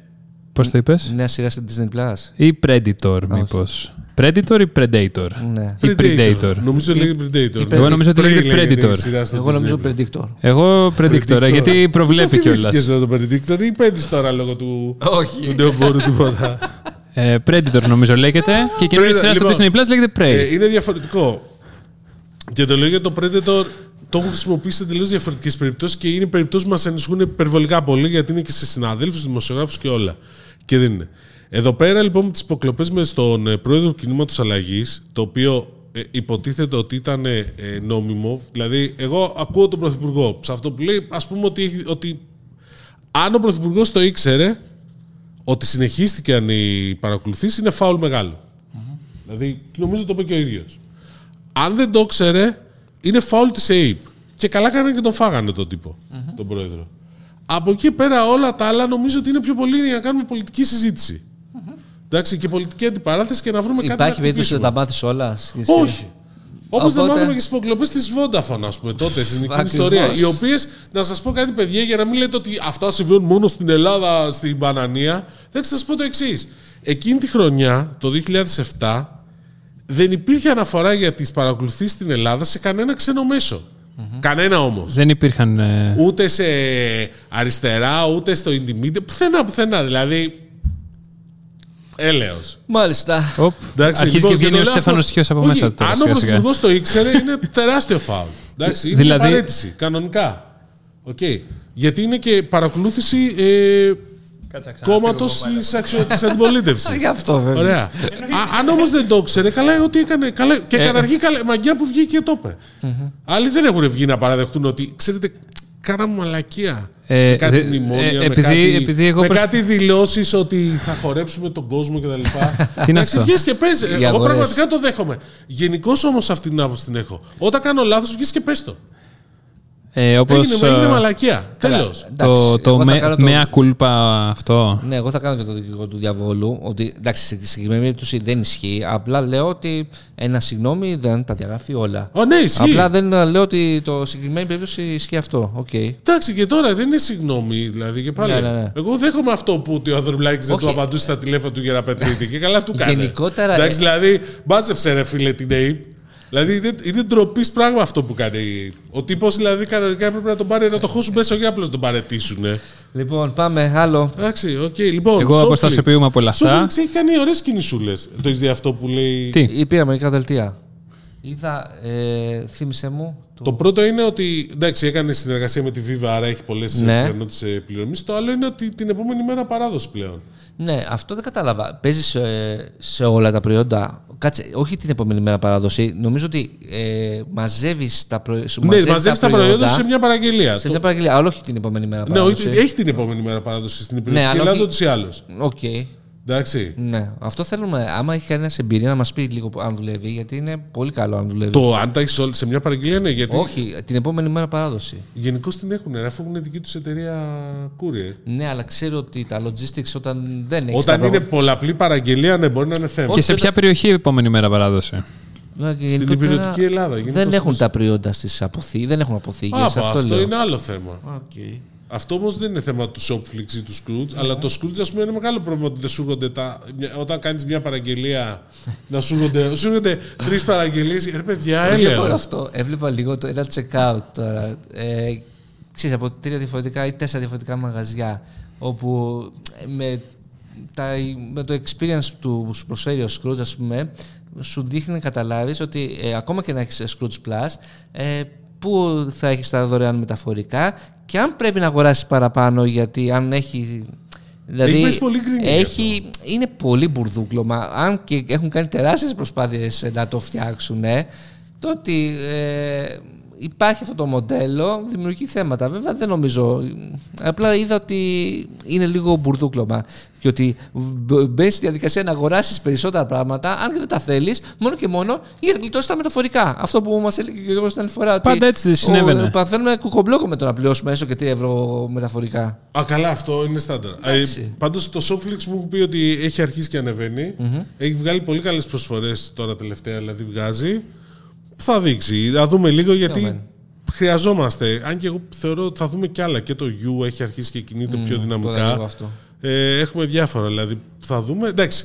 Πώς το είπες, Νέα σειρά στην Disney Plus. ή Predator, μήπως. Predator ή Predator; Ναι. Ή Predator. Νομίζω λέγεται Predator. Εγώ νομίζω ότι Prey λέγεται λέγεται η Predator. σειρά στο Εγώ νομίζω Disney. Predictor. Εγώ Predictor, ε, γιατί προβλέπει κιόλας. Και το Predictor ή παίρνεις τώρα λόγω του, Όχι. του νεομπόρου τίποτα; Ε, Predator νομίζω λέγεται. Και η καινούργια Predator, σειρά στο λοιπόν, Disney Plus λέγεται Prey. Ε, είναι διαφορετικό. Και το λέω για το Predator το έχουν χρησιμοποιήσει σε τελείω διαφορετικές περιπτώσεις και είναι περιπτώσεις που μας ανησυχούν υπερβολικά πολύ γιατί είναι και σε συναδέλφους, δημοσιογράφους και όλα. Και δεν είναι. Εδώ πέρα λοιπόν με τις υποκλοπές με στον ε, πρόεδρο του κινήματος αλλαγής, το οποίο ε, υποτίθεται ότι ήταν ε, νόμιμο. Δηλαδή, εγώ ακούω τον πρωθυπουργό σε αυτό που λέει, ας πούμε ότι, έχει- ότι αν ο πρωθυπουργός το ήξερε, ότι συνεχίστηκαν οι παρακολουθήσεις είναι φάουλ μεγάλο. Δηλαδή, νομίζω το είπε και ο ίδιος. Αν δεν το ξέρε, είναι φάουλ της ΑΕΠ. Και καλά κάνανε και τον φάγανε τον τυπο τον πρόεδρο. Από εκεί πέρα όλα τα άλλα νομίζω ότι είναι πιο πολύ για να κάνουμε πολιτική συζήτηση. Εντάξει, και πολιτική αντιπαράθεση και να βρούμε κάτι Υπάρχει να περίπτωση να χτυπήσουμε. τα μάθει όλα. Όχι. Όπως δεν Οπότε- μάθαμε και στις υποκλοπές της Vodafone, ας πούμε, τότε στην εκείνη Ακριβώς. ιστορία. Οι οποίες, να σας πω κάτι, παιδιά, για να μην λέτε ότι αυτά συμβαίνουν μόνο στην Ελλάδα, στην Πανανία. Θα σας πω το εξής. Εκείνη τη χρονιά, το 2007, δεν υπήρχε αναφορά για τις παρακολουθήσεις στην Ελλάδα σε κανένα ξένο μέσο. Κανένα όμως. Δεν υπήρχαν. ε, Ούτε σε αριστερά, ούτε στο Indymedia. Πουθενά, πουθενά. Δηλαδή. Έλεος. Μάλιστα. οπ, Εντάξει, αρχίζει λοιπόν, και βγαίνει το ο λέω Στέφανος αυτό- Χιός από Όχι, μέσα τώρα. Αν ο σιγά σιγά. Πρωθυπουργός το ήξερε, είναι τεράστιο φάουλ. Εντάξει, είναι Δηλαδή- δηλαδή... παραίτηση, κανονικά. Οκ. Γιατί είναι και παρακολούθηση ε, κόμματος της αντιπολίτευσης. Γι' αυτό βέβαια. Ωραία. Α, αν όμως δεν το ήξερε, καλά ότι έκανε. Καλά, και Ε, καταρχήν καλά, μαγιά που βγήκε και το είπε. Άλλοι δεν έχουν βγει να παραδεχτούν ότι ξέρετε, κάναμε μαλακία. Ε, με κάτι δε- μνημόνια, ε, με, επειδή- κάτι, επειδή εγώ με προσ- κάτι δηλώσεις ότι θα χορέψουμε τον κόσμο κτλ. Τι είναι αυτό; Βγες και πες. Οι Εγώ αγορές. πραγματικά το δέχομαι. Γενικώς όμως αυτή την άποψη την έχω. Όταν κάνω λάθος, βγεις και πες το. Ε, Όπως. Έγινε, έγινε μαλακία. Τέλος. Το, Εντάξει, το εγώ θα με, κάνω το- μea culpa αυτό. Ναι, εγώ θα κάνω και το δικηγόρο του διαβόλου. Ότι εντάξει, σε συγκεκριμένη περίπτωση δεν ισχύει. Απλά λέω ότι ένα συγγνώμη δεν τα διαγράφει όλα. Ω, ναι, ισχύει. Απλά δεν ε, λέω ότι το συγκεκριμένη περίπτωση ισχύει αυτό. Οκ. Εντάξει, και τώρα δεν είναι συγγνώμη, δηλαδή και πάλι. Ναι, ναι, ναι. Εγώ δέχομαι αυτό που ότι ο Ανδρουλάκης δεν Όχι. του απαντούσε στα τηλέφωνα του για να πετρείται και καλά του κάνει. Γενικότερα, Εντάξει, ε- δηλαδή, μάζεψε ρε φίλε την ΕΥΠ. Δηλαδή είναι, είναι ντροπής πράγμα αυτό που κάνει η ΕΥΠ. Ο τύπος δηλαδή κανονικά έπρεπε να τον πάρει να το χώσουν μέσα, όχι απλώ να τον παραιτήσουν. Λοιπόν, πάμε άλλο. Εντάξει, οκ, λοιπόν. Εγώ Shopflix. αποστασιοποιούμαι από όλα αυτά. Shopflix έχει κάνει ωραίες κινησούλες. Το έχεις δει αυτό που λέει; Τι; Ή πήρα μερικά δελτία. Είδα, ε, θύμισε μου. Το... Το πρώτο είναι ότι εντάξει, έκανε συνεργασία με τη Viva, άρα έχει πολλές Ναι. πιθανότητες πληρωμής. Το άλλο είναι ότι την επόμενη μέρα παράδοση πλέον. Ναι, αυτό δεν κατάλαβα. Παίζει σε, σε όλα τα προϊόντα. Κάτσε, όχι την επόμενη μέρα παράδοση. Νομίζω ότι ε, μαζεύεις τα, προϊ... σου Ναι, μαζεύεις μαζεύεις τα προϊόντα σε μια παραγγελία. σε Το- μια παραγγελία, αλλά όχι την επόμενη μέρα Ναι, παράδοση. όχι, έχει την επόμενη μέρα παράδοση στην Ναι, ηπειρωτική αλλά Ελλάδα όχι- ούτως ή άλλως. Οκ. Εντάξει. Ναι, αυτό θέλουμε. Άμα έχει κανένας εμπειρία να μας πει λίγο αν δουλεύει, γιατί είναι πολύ καλό αν δουλεύει. Το αν τα έχεις σε μια παραγγελία, ναι, γιατί Όχι, την επόμενη μέρα παράδοση. γενικώ την έχουν, ρε, αφού έχουν δική τους εταιρεία courier. Ναι, αλλά ξέρω ότι τα logistics όταν δεν έχεις. Όταν είναι πολλαπλή παραγγελία, ναι, μπορεί να είναι θέμα. Και σε ποια περιοχή η επόμενη μέρα παράδοση; Στην ηπειρωτική Ελλάδα. γενικώς Δεν έχουν όμως. τα προϊόντα στις αποθήκες, δεν έχουν αποθήκες. Α, αυτό, αυτό, λέω. είναι άλλο θέμα. Οκ. Αυτό όμως δεν είναι θέμα του Shopflix ή του Skroutz, αλλά το Skroutz, ας πούμε, είναι μεγάλο πρόβλημα ότι δεν σου έρχονται τα. μια- Όταν κάνεις μια παραγγελία, να σου έρχονται, σου έρχονται τρεις παραγγελίες. Ρε παιδιά, Έβλεπα όλο έλεος. αυτό. Έβλεπα λίγο το ένα check-out τώρα. Ε, ξέρεις, από τρία διαφορετικά ή τέσσερα διαφορετικά μαγαζιά όπου ε, με, τα, με το experience του που σου προσφέρει ο Scrooge, ας πούμε, σου δείχνει να καταλάβεις ότι ε, ακόμα και να έχεις Scrooge Plus, ε, πού θα έχεις τα δωρεάν μεταφορικά και αν πρέπει να αγοράσεις παραπάνω γιατί αν έχει... Δηλαδή, Έχεις πέσει πολύ γκρίνι γι' έχει, είναι πολύ μπουρδούκλωμα. Αν και έχουν κάνει τεράστιες προσπάθειες να το φτιάξουν, ε, το ότι ε, υπάρχει αυτό το μοντέλο, δημιουργεί θέματα. Βέβαια δεν νομίζω. Απλά είδα ότι είναι λίγο μπουρδούκλωμα. Και ότι μπ- μπαίνεις στη διαδικασία να αγοράσεις περισσότερα πράγματα, αν και δεν τα θέλεις, μόνο και μόνο για να γλιτώσεις τα μεταφορικά. Αυτό που μας έλεγε και ο Γιώργος την άλλη φορά. ότι Πάντα έτσι συνέβαινε. ο- Παθαίνουμε κουκομπλόκο με το να πληρώσουμε έστω και 3 ευρώ μεταφορικά. Α, καλά, αυτό είναι στάνταρ. Εντάξει. Πάντως το Soflix μου έχουν πει ότι έχει αρχίσει και ανεβαινει Έχει βγάλει πολύ καλές προσφορές τώρα τελευταία, δηλαδή βγάζει. Θα δείξει. Θα δούμε λίγο γιατί Δεδομένο. χρειαζόμαστε. Αν και εγώ θεωρώ ότι θα δούμε κι άλλα. Και το U έχει αρχίσει και κινείται πιο Το δυναμικά. λέγω αυτό. Ε, έχουμε διάφορα δηλαδή που θα δούμε. Εντάξει,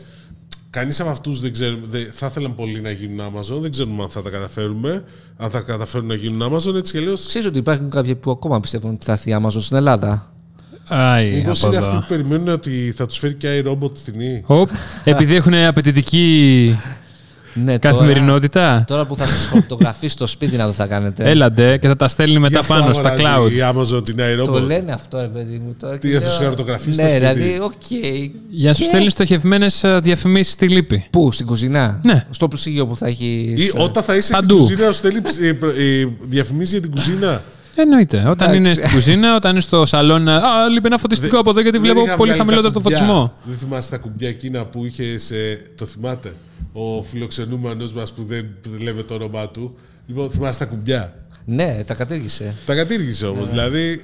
κανείς από αυτούς δεν ξέρουμε. δεν- θα ήθελαν πολύ να γίνουν Amazon. Δεν ξέρουμε αν θα τα καταφέρουμε. Αν θα καταφέρουν να γίνουν Amazon. Έτσι και λέω. Ξέρεις ότι υπάρχουν κάποιοι που ακόμα πιστεύουν ότι θα έρθει η Amazon στην Ελλάδα; Άι, Μήπω από είναι εδώ. αυτοί που περιμένουν ότι θα τους φέρει και η robot φθηνή. Οπ, επειδή έχουν απαιτητική Ναι, καθημερινότητα. Τώρα, τώρα που θα σας χορτογραφεί στο σπίτι να το θα κάνετε. Έλαντε και θα τα στέλνει Γι' μετά αυτό πάνω στα αγοράζει cloud. Η Amazon την Το iRobot. λένε αυτό, ρε παιδί μου. Τώρα Τι, και θα λέω- σου χαρτογραφεί στο Ναι, σπίτι; δηλαδή, οκ. Για να σου Και- στέλνει στοχευμένες διαφημίσεις στη λύπη. Πού, στην κουζίνα; Ναι. Στο ψυγείο που θα έχεις. Ή όταν θα είσαι Παντού. στην κουζίνα, σου στέλνει ε, προ- ε, διαφημίσει για την κουζίνα; Εννοείται. Όταν Εντάξει. είναι στην κουζίνα, όταν είναι στο σαλόν. Α, λείπει ένα φωτιστικό από εδώ γιατί Δεν βλέπω είχα πολύ βγάλει χαμηλότερο τα το κουμπιά. φωτισμό. Δεν θυμάσαι τα κουμπιά εκείνα που είχες. Το θυμάται; Ο φιλοξενούμενος μας που δεν, που δεν λέμε το όνομά του. Λοιπόν, θυμάσαι τα κουμπιά; Ναι, τα κατήργησε. Τα κατήργησε όμως. Δηλαδή.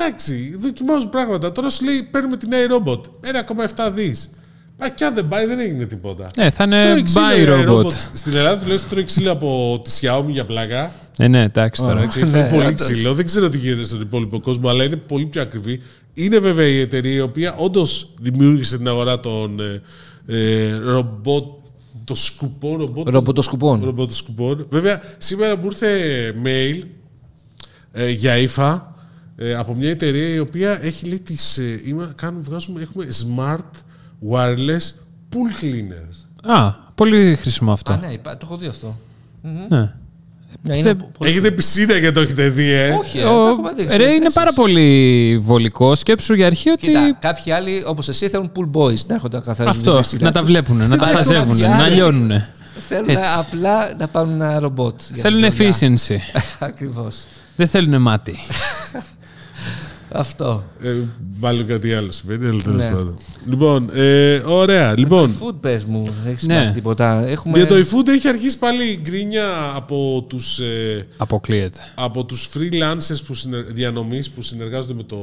Εντάξει, δοκιμάζουν πράγματα. Τώρα σου λέει παίρνουμε την iRobot. 1,7 δις. Μα κι αν δεν πάει, δεν έγινε τίποτα. Ναι, θα είναι Τρώει ξύλο buy η robot. iRobot. Στην Ελλάδα τουλάχιστον τρώει ξύλο από τη Xiaomi για πλάκα. Ε, ναι, εντάξει τώρα. Εντάξει, έχει φάει Ναι, πολύ όντως. ξύλο. Δεν ξέρω τι γίνεται στον υπόλοιπο κόσμο, αλλά είναι πολύ πιο ακριβή. Είναι βέβαια η εταιρεία η οποία όντως δημιούργησε την αγορά των ε, ε, ρομπότ. Το σκουπό, ρομπότ, Ρομποτοσκουπών. ρομποτοσκουπών. Βέβαια, σήμερα μου ήρθε mail ε, για ύφα ε, από μια εταιρεία η οποία έχει λέει τις, ε, είμα- κάνουμε, βγάζουμε, έχουμε smart wireless pool cleaners. Α, πολύ χρήσιμο Α, αυτό. ναι, υπά- το έχω δει αυτό. Ναι. Ναι, είναι Θε- πολύ- Έχετε πισίνα και το έχετε δει, ε. Όχι, ε, Ο- το έχουμε δείξει. Ρε, είναι θέσεις. πάρα πολύ βολικό. Σκέψου για αρχή ότι. Κοίτα, κάποιοι άλλοι όπως εσύ θέλουν pool boys να έρχονται να καθαρίζουν. Αυτό, την πισίνα να τα τους. βλέπουν, να τα Αλλά χαζεύουν, κάποιοι να άλλοι λιώνουν. Θέλουν Έτσι. απλά να πάρουν ένα ρομπότ. για Θέλουν τη δουλειά. efficiency. Ακριβώς. Δεν θέλουν μάτι. Αυτό. Ε, μάλλον κάτι άλλο συμβαίνει, αλλά τέλος Ναι. πάντων. Λοιπόν, ε, ωραία. Λοιπόν, Food πες μου, έχεις Ναι. μάθει τίποτα. Έχουμε... για το eFood έχει αρχίσει πάλι η γκρίνια από τους, ε, Αποκλείεται. από τους freelancers που συνε... διανομής που συνεργάζονται με το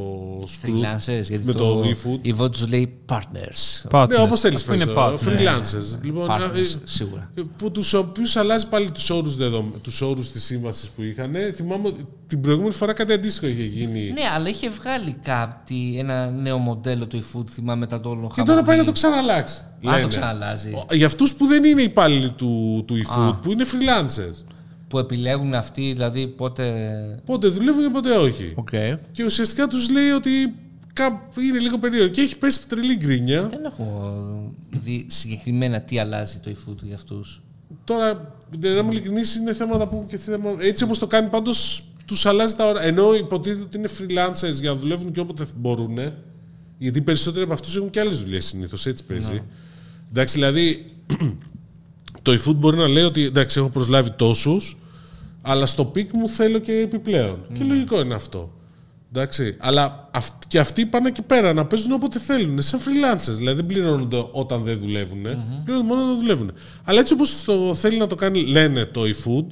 Screw. freelancers, γιατί με το, το eFood. η Vogue τους λέει partners. Partners. Ναι, όπως θέλεις Αυτό είναι πες το, partners. freelancers. Λοιπόν, Partners, ε, σίγουρα. που τους οποίους αλλάζει πάλι τους όρους, δεδο... τους όρους της σύμβασης που είχαν. Θυμάμαι ότι την προηγούμενη φορά κάτι αντίστοιχο είχε γίνει. Ναι, αλλά είχε βγάλει κάτι, ένα νέο μοντέλο του eFood, θυμάμαι μετά το όλο Και τώρα πάει να χαμόγελο. το ξαναλλάξει. Α, λένε. το ξαναλλάζει. Ο- Για αυτούς που δεν είναι υπάλληλοι του, του eFood, που είναι freelancers. Που επιλέγουν αυτοί, δηλαδή πότε. Πότε δουλεύουν και πότε όχι. Οκ. Και ουσιαστικά τους λέει ότι κάπου είναι λίγο περίεργο. Και έχει πέσει τρελή γκρίνια. Δεν έχω δει συγκεκριμένα τι αλλάζει το eFood για αυτούς. Τώρα, να είμαι ειλικρινής, είναι θέματα που και θέμα. Έτσι όπως το κάνει, πάντως τους αλλάζει τα ωράρια. Ενώ υποτίθεται ότι είναι freelancers για να δουλεύουν και όποτε μπορούν. Γιατί οι περισσότεροι από αυτούς έχουν και άλλες δουλειές συνήθως. Έτσι παίζει. Εντάξει, δηλαδή το eFood μπορεί να λέει ότι εντάξει, έχω προσλάβει τόσους, αλλά στο peak μου θέλω και επιπλέον. Και λογικό είναι αυτό. Εντάξει, αλλά αυ- και αυτοί πάνε εκεί πέρα να παίζουν όποτε θέλουν. Σαν freelancers. Δηλαδή δεν πληρώνονται όταν δεν δουλεύουν. Πληρώνονται μόνο όταν δουλεύουν. Αλλά έτσι όπως το θέλει να το κάνει, λένε το eFood,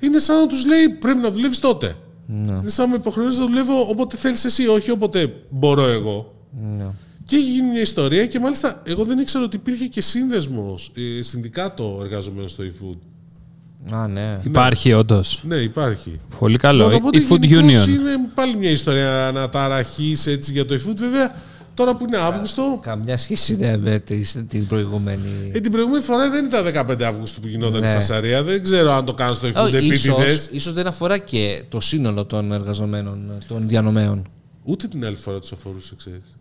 είναι σαν να τους λέει πρέπει να δουλεύεις τότε. Είναι σαν να με υποχρεώσει να δουλεύω όποτε θέλεις εσύ, όχι όποτε μπορώ εγώ. Ναι. Και έχει γίνει μια ιστορία και μάλιστα εγώ δεν ήξερα ότι υπήρχε και σύνδεσμος ε, συνδικάτο εργαζομένων στο eFood. Α, ναι. Υπάρχει όντως. Ναι, υπάρχει. Πολύ καλό. Οπότε Η Food γενικώς Union. Είναι πάλι μια ιστορία αναταραχή έτσι για το eFood. Βέβαια, τώρα που είναι Αύγουστο. Καμιά σχέση ναι, με τη- την προηγούμενη. Ε, την προηγούμενη φορά δεν ήταν 15 Αύγουστου που γινόταν Ναι. η φασαρία. Δεν ξέρω αν το κάνουν στο eFood Όχι, ίσως, επίτηδες. ίσως δεν αφορά και το σύνολο των εργαζομένων, των διανομέων. Ούτε την άλλη φορά τους αφορούσε, ξέρεις.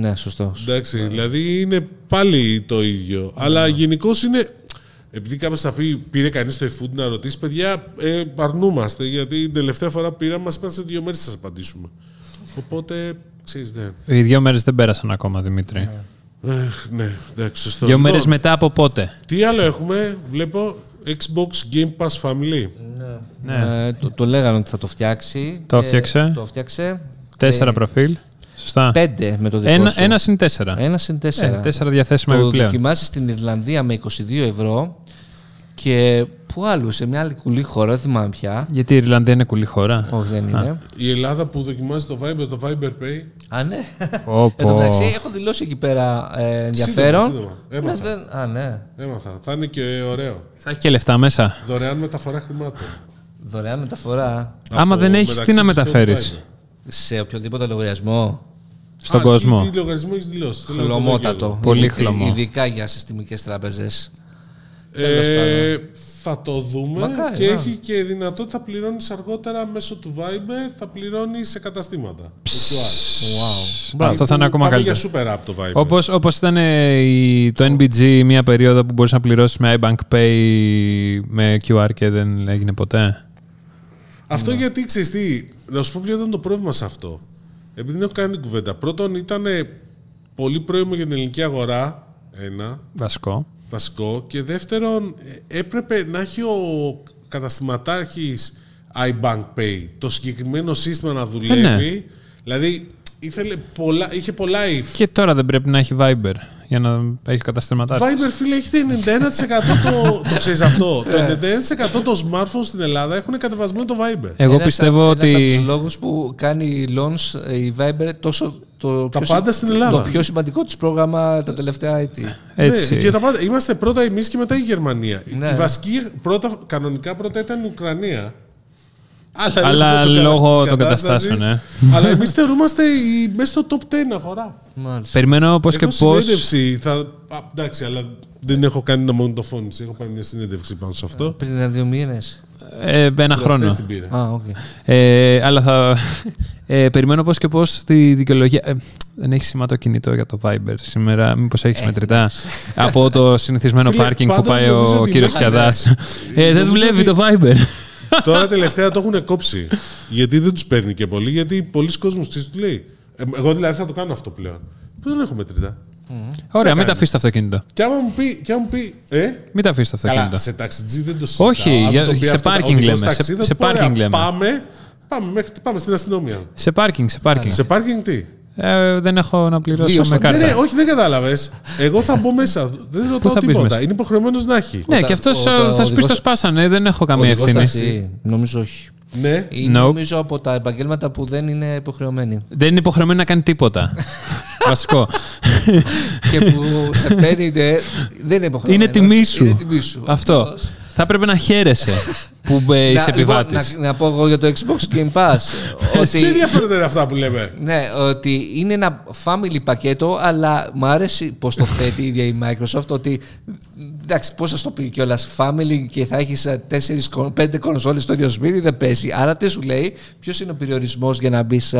Ναι, σωστό. Εντάξει, δηλαδή είναι πάλι το ίδιο. Αλλά γενικώς είναι. Επειδή κάποιος θα πει, πήρε κανείς το eFood να ρωτήσει, παιδιά, ε, αρνούμαστε. Γιατί την τελευταία φορά που πήραμε, μα είπαν σε δύο μέρες θα σας απαντήσουμε. Οπότε, ξέρεις, δεν. Οι δύο μέρες δεν πέρασαν ακόμα, Δημήτρη. Ε, ναι, εντάξει, σωστό. Δύο Λοιπόν, μέρες μετά από πότε; Τι άλλο έχουμε, βλέπω Xbox Game Pass Family. Ναι. Ναι. Ε, το, το λέγανε ότι θα το φτιάξει. Το Ε, φτιάξε. το φτιάξε. Τέσσερα Ε, προφίλ. Σωστά. Πέντε με το δικό Ένα, σου. ένα συν τέσσερα. Ένα συν τέσσερα. Ε, τέσσερα διαθέσιμα το επιπλέον. δοκιμάζει στην Ιρλανδία με 22 ευρώ και πού άλλου, σε μια άλλη κουλή χώρα, δεν θυμάμαι πια. Γιατί η Ιρλανδία είναι κουλή χώρα. Όχι, δεν είναι. Η Ελλάδα που δοκιμάζει το Viber, το Viber Pay. Α, ναι. Πω, Εν τω πω. μεταξύ, έχω δηλώσει εκεί πέρα ε, ενδιαφέρον. Σύντομα, σύντομα. Ναι, Έμαθα. δεν- Α, ναι. Έμαθα. Θα είναι και ωραίο. Θα έχει και λεφτά μέσα. Δωρεάν μεταφορά χρημάτων. Δωρεάν μεταφορά Άμα Από δεν έχεις, μεταξύ τι να τους μεταφέρεις; Viber. σε οποιοδήποτε λογαριασμό. Στον Α, κόσμο. Τι, τι λογαριασμό έχεις δηλώσει; Θέλω να το δω Χλωμότατο. κι εγώ. Πολύ Ειδικά- χλωμό. Ειδικά για συστημικές τράπεζες. Ε, θα το δούμε Μακάρι, και να. έχει και δυνατότητα θα πληρώνεις αργότερα μέσω του Viber, θα πληρώνεις σε καταστήματα. Το QR. Αυτό θα είναι ακόμα Πάμε καλύτερο. για super app το Viber. Όπως, όπως ήταν ε, η- το NBG μια περίοδο που μπορείς να πληρώσεις με iBank Pay με QR και δεν έγινε ποτέ. Αυτό Ναι. γιατί ξέρεις τι, να σου πω ποιο ήταν το πρόβλημα σε αυτό. Επειδή δεν έχω κάνει την κουβέντα. Πρώτον, ήταν πολύ πρόημο για την ελληνική αγορά. Ένα, Βασικό. Βασικό. Και δεύτερον, ε, έπρεπε να έχει ο καταστηματάρχης iBank Pay το συγκεκριμένο σύστημα να δουλεύει. ναι. Δηλαδή, ήθελε πολλά, είχε πολλά if. Και τώρα δεν πρέπει να έχει Viber για να έχει καταστηματάρι. Viber, φίλε, έχει 91% το, το ξέρεις αυτό. το 91% των smartphones στην Ελλάδα έχουν κατεβασμένο το Viber. Εγώ Ένας πιστεύω από- ένας από ότι... τους λόγους που κάνει launch ε, η Viber τόσο το Τα πιο, πάντα στην Ελλάδα. το πιο σημαντικό της πρόγραμμα τα τελευταία έτη. Έτσι. Ναι, και τα πάντα. Είμαστε πρώτα εμείς και μετά η Γερμανία. Ναι. Η βασική, πρώτα, κανονικά πρώτα ήταν η Ουκρανία. Αλλά, Αλλά λόγω, λόγω της των κατάστασης, καταστάσεων, ε. Αλλά εμείς θεωρούμαστε η- μέσα στο top 10 αγορά. Μάλιστα. Περιμένω πώς και έχω πώς... συνέντευξη. Θα, α, εντάξει, αλλά δεν έχω κάνει ένα μαγνητοφώνηση. Έχω κάνει μια συνέντευξη πάνω σε αυτό. Πριν ένα δύο μήνες. Ε, ένα χρόνο. Χτες την πήρα. Α, οκ. Ε, αλλά θα. Ε, περιμένω πώ και πώ τη δικαιολογία. Ε, δεν έχει σήμα το κινητό για το Viber σήμερα. Μήπως έχεις μετρητά από το συνηθισμένο Φίλε, πάρκινγκ που πάντως πάει νομίζω ο ότι κύριος μέσα- Κιαδάς. Ε, δεν Νομίζω δουλεύει ότι- το Viber. Τώρα τελευταία το έχουν κόψει. γιατί δεν τους παίρνει και πολύ. Γιατί πολλοί κόσμοι ξέρεις του λέει. Ε, εγώ δηλαδή θα το κάνω αυτό πλέον. Που δεν έχω μετρητά; Ωραία, μην τα κάνεις; αφήσεις το αυτοκίνητο. Και άμα μου πει, και άμα μου πει ε, Μην τα αφήσεις το Καλά, αυτοκίνητο. σε ταξιτζή δεν το συζητάω. Όχι, Αν για- το πει σε αυτό, πάρκινγκ οδηγός λέμε, ταξί, σε- θα σε του πω, ωραία, πάρκινγκ λέμε. Πάμε, πάμε, μέχρι, πάμε στην αστυνομία. Σε πάρκινγκ, σε πάρκινγκ. Σε πάρκινγκ τι; Ε, δεν έχω να πληρώσω Δύο με στον- Ναι, ναι, κάρτα. όχι, δεν κατάλαβες. Εγώ θα μπω μέσα. Δεν ρωτάω θα μπεις τίποτα. μέσα; Είναι υποχρεωμένος να έχει. Ναι, Ο- και αυτός ο- ο- θα ο σου πει το οδηγός- σπάσανε. Δεν έχω καμία Οδηγός ευθύνη. ταξί, Νομίζω όχι. Ναι. Είναι Nope. νομίζω από τα επαγγέλματα που δεν είναι υποχρεωμένοι. Δεν είναι υποχρεωμένο να κάνει τίποτα. Βασικό. και που σε παίρνει. δε- Δεν είναι υποχρεωμένος. Είναι τιμή σου. Είναι τιμή σου. Αυτό. Ακριβώς. Θα πρέπει να χαίρεσαι που ε, είσαι Να- λοιπόν, επιβάτης. να, να πω εγώ για το Xbox Game Pass. Τι ότι, ενδιαφέροντα είναι αυτά που λέμε. ναι, ότι είναι ένα family πακέτο, αλλά μου άρεσε πώς το θέτει η ίδια η Microsoft. Ότι εντάξει, πώς θα το πει κιόλας, family και θα έχεις πέντε κονσόλες στο ίδιο σπίτι, δεν παίζει. Άρα τι σου λέει, ποιος είναι ο περιορισμός για να μπεις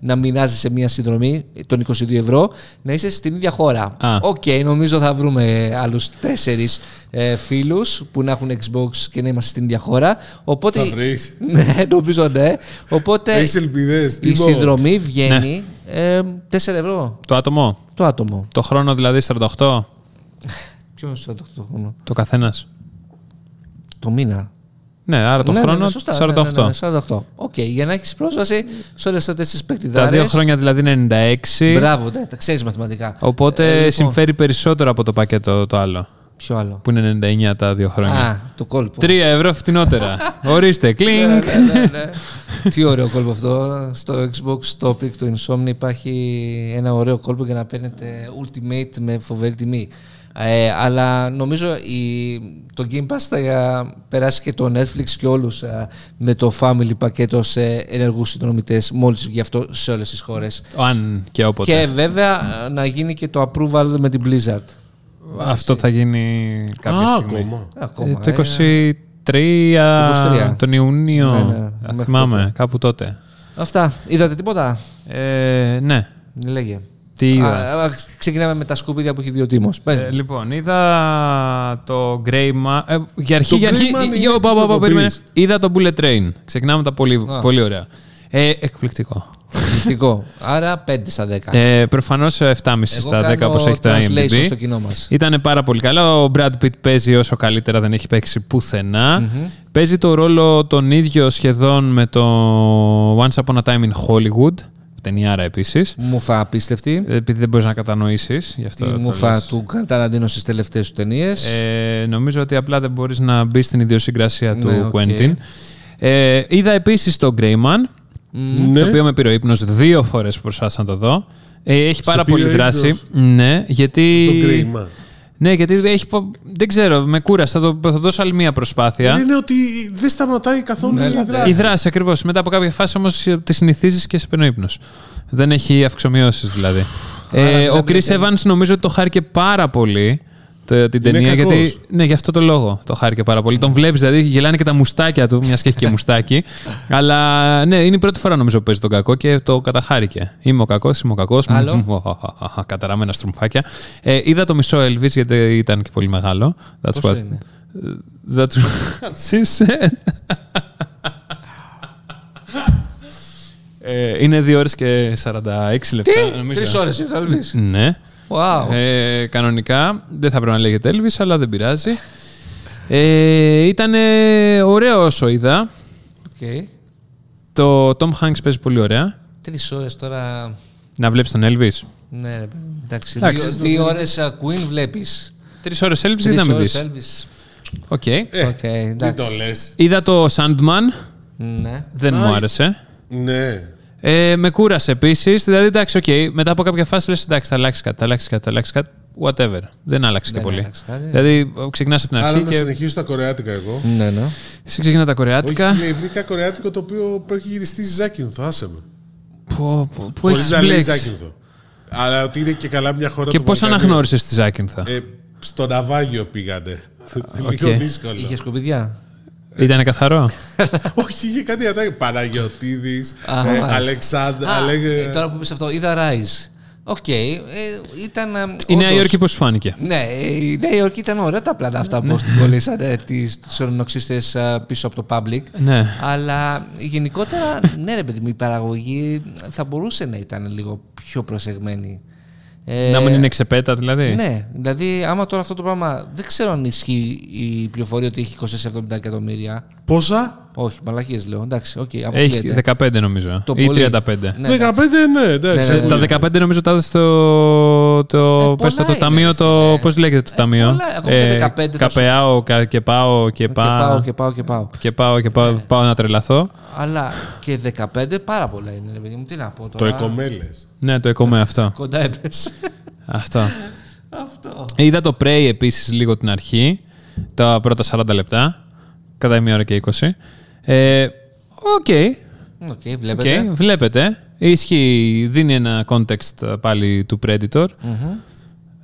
να μοιράζει σε μια συνδρομή των 22 ευρώ, να είσαι στην ίδια χώρα. Α. Οκ, νομίζω θα βρούμε άλλους τέσσερις ε, φίλους που να έχουν Xbox και να είμαστε στην ίδια χώρα. Οπότε, Θα βρεις. ναι, νομίζω ναι. Οπότε Έχεις ελπίδες. η συνδρομή βγαίνει ε, 4 ευρώ Το άτομο; το άτομο. Το χρόνο δηλαδή 48. Ποιος θα το, το χρόνο; Το καθένας. Το μήνα. Ναι, άρα το Ναι, ναι, χρόνο ναι, σωστά, 48. Ναι, ναι, ναι, 48. Οκ, για να έχεις πρόσβαση σε όλες αυτές τις Τα παικτιδάρες. δύο χρόνια δηλαδή είναι 96. Μπράβο, ναι, τα ξέρεις μαθηματικά. Οπότε Ε, λοιπόν, συμφέρει περισσότερο από το πακέτο το άλλο. Ποιο άλλο; Που είναι 99 τα δύο χρόνια. Α, το κόλπο. 3 ευρώ φτηνότερα. Ορίστε, Ναι, κλίνγκ. ναι, ναι, ναι. Τι ωραίο κόλπο αυτό. Στο Xbox Topic του Insomnia υπάρχει ένα ωραίο κόλπο για να παίρνετε Ultimate με φοβερή τιμή. Ε, αλλά νομίζω η, το Game Pass θα ε, περάσει και το Netflix και όλους ε, με το Family πακέτο σε ενεργούς συνδρομητές μόλις γι' αυτό σε όλες τις χώρες. Αν και όποτε. Και βέβαια ε, να γίνει και το approval με την Blizzard. Αυτό θα γίνει κάποια Α, στιγμή. ακόμα. Ακόμα, Ε, το ε. 23 23. τον Ιούνιο. Ναι, ναι, Α, μέχρι θυμάμαι, τότε. κάπου τότε. Αυτά. Είδατε τίποτα; Ε, ναι. Λέγε. Τι είδα; Α, α, ξεκινάμε με τα σκουπίδια που έχει δει ο Τίμος. Πες. Ε, λοιπόν, είδα το Grey Man. Ε, για αρχή, Το για αρχή. Grey Man είναι Yo, της πα, πα, πα, Ευρωπής. περίμενε. Είδα το Bullet Train. Ξεκινάμε τα πολύ, Α. πολύ ωραία. Ε, εκπληκτικό. Εκπληκτικό. Άρα 5 στα 10. Ε, Προφανώς 7,5 στα 10 όπως έχει το translation IMDb. στο κοινό μας. Ήταν πάρα πολύ καλά. Ο Brad Pitt παίζει όσο καλύτερα δεν έχει παίξει πουθενά. Παίζει το ρόλο τον ίδιο σχεδόν με το Once Upon a Time in Hollywood. Ταινιάρα επίσης. Μουφα απίστευτη. Επειδή δεν μπορείς να κατανοήσεις. Γι' αυτό Η το μουφα λες. του Ταραντίνο στις τελευταίες του ταινίες. Ε, νομίζω ότι απλά δεν μπορείς να μπεις στην ιδιοσυγκρασία του Ναι, οκ. Quentin. Ε, είδα επίσης το Greyman, Ναι. το οποίο με πήρε ο ύπνος δύο φορές που προσπάθησα να το δω. Ε, έχει πάρα πήρε πολύ ο δράση. ύπνος. Ναι, γιατί. Το κρίμα. Ναι, γιατί έχει. πο- Δεν ξέρω, με κούρασε. Θα, το, θα δώσω άλλη μία προσπάθεια. Είναι ότι δεν σταματάει καθόλου Ναι, η αλλά δράση. Η δράση ακριβώς. Μετά από κάποια φάση όμως τη συνηθίζεις και σε παίρνει ο ύπνος. Δεν έχει αυξομοιώσεις δηλαδή. Ε, ο Chris Evans νομίζω ότι το χάρηκε πάρα πολύ τε- την Είναι ταινία. κακός. Γιατί, ναι, γι' αυτό το λόγο το χάρηκε πάρα πολύ. Τον βλέπεις, δηλαδή γελάνε και τα μουστάκια του, μιας και έχει και μουστάκι. Αλλά ναι, είναι η πρώτη φορά νομίζω που παίζει τον κακό και το καταχάρηκε. Είμαι ο κακός, είμαι ο κακός. Άλλο; Καταραμένα στρουμφάκια. Ε, είδα το μισό Elvis γιατί ήταν και πολύ μεγάλο. That's Πόσο what- είναι; That's what she said. Ε, είναι 2 ώρες και 46 λεπτά. Τι! νομίζω. Τρεις ώρες είναι το Elvis. Ναι. Wow. Ε, κανονικά δεν θα πρέπει να λέγεται Elvis, αλλά δεν πειράζει. Ε, ήταν ωραίο όσο είδα. Okay. Το Tom Hanks παίζει πολύ ωραία. Τρεις ώρες τώρα. Να βλέπεις τον Elvis. Ναι, ρε παιδί. Εντάξει. Εντάξει. Δύο, δύο ώρες Queen βλέπεις. Τρεις ώρες Elvis Τρεις ή να μην ώρες δεις; Elvis. Οκ. Ε, Οκ, μην εντάξει. το λες. Είδα το Sandman. Ναι. Δεν μου άρεσε. Ναι. Ε, με κούρασε επίσης. Δηλαδή, εντάξει, οκ, μετά από κάποια φάση λες: Εντάξει, θα αλλάξει κάτι, θα αλλάξει κάτι, θα αλλάξει κάτι. Whatever. Δεν άλλαξε και Δεν πολύ. άλλαξε κάτι. Δηλαδή, ξεκινάς από την Άρα αρχή να και. συνεχίσω τα κορεάτικα εγώ. Ναι, ναι. Εσύ ξεκινά τα Όχι, κορεάτικα. λέει, βρήκα κορεάτικο το οποίο έχει γυριστεί στη Ζάκυνθο. Άσε με. Που, που, που Χωρίς έχεις να λέει μπλέξει. Ζάκυνθο. Αλλά ότι είναι και καλά μια χώρα Και του πώς Βαλκανίου. αναγνώρισες τη Ζάκυνθα. Ε, στο ναυάγιο πήγανε. οκ. Λίγο δύσκολο. Είχε σκουπιδιά. Ήταν καθαρό; Όχι, είχε κάτι ατάκι. Παναγιοτήδη, Α, μάλιστα. Αλεξάνδρα. Α, λέγε- ε, τώρα που είπες αυτό, είδα Rise. Οκ. ε, ήταν. ε, Η Νέα όντως- Υόρκη πώς σου φάνηκε; Ναι, ε, η Νέα Υόρκη ήταν ωραία τα πλάνα αυτά που την κολλήσανε τους ουρανοξύστες πίσω από το public. Ναι. Αλλά γενικότερα, ναι, ρε παιδί μου, η παραγωγή θα μπορούσε να ήταν λίγο πιο προσεγμένη. Ε, Να μην είναι ξεπέτα δηλαδή. Ναι, δηλαδή άμα τώρα αυτό το πράγμα δεν ξέρω αν ισχύει η πληροφορία ότι έχει 20-70 εκατομμύρια. Πόσα; Όχι, μαλακίες λέω. Εντάξει, οκ, Έχει αποκλείεται. 15 νομίζω. Το ή πολύ. 35. Ναι, 15, ναι, εντάξει. Ναι, ναι, Τα 15 νομίζω τα έδωσε στο. Το, Ε, πες το, πολλά το ταμείο, είναι, το. φίλε. Πώς λέγεται το ταμείο; πολλά. Εγώ και 15 θα σου- Καπεάω κα- και πάω και Και πάω πάω. και πάω και πάω. Και πάω και πάω, πάω να τρελαθώ. Αλλά και 15 πάρα πολλά είναι, ρε παιδί μου. Τι να πω Το τώρα. εκομέλε. Ναι, το εκομέ αυτό. Κοντά έπεσε. αυτό. αυτό. Είδα το Prey επίσης λίγο την αρχή. Τα πρώτα 40 λεπτά. Κατά μία ώρα και 20. Ε, Οκ. Οκ, οκ, βλέπετε. βλέπετε. Ισχύει, δίνει ένα context πάλι του Predator.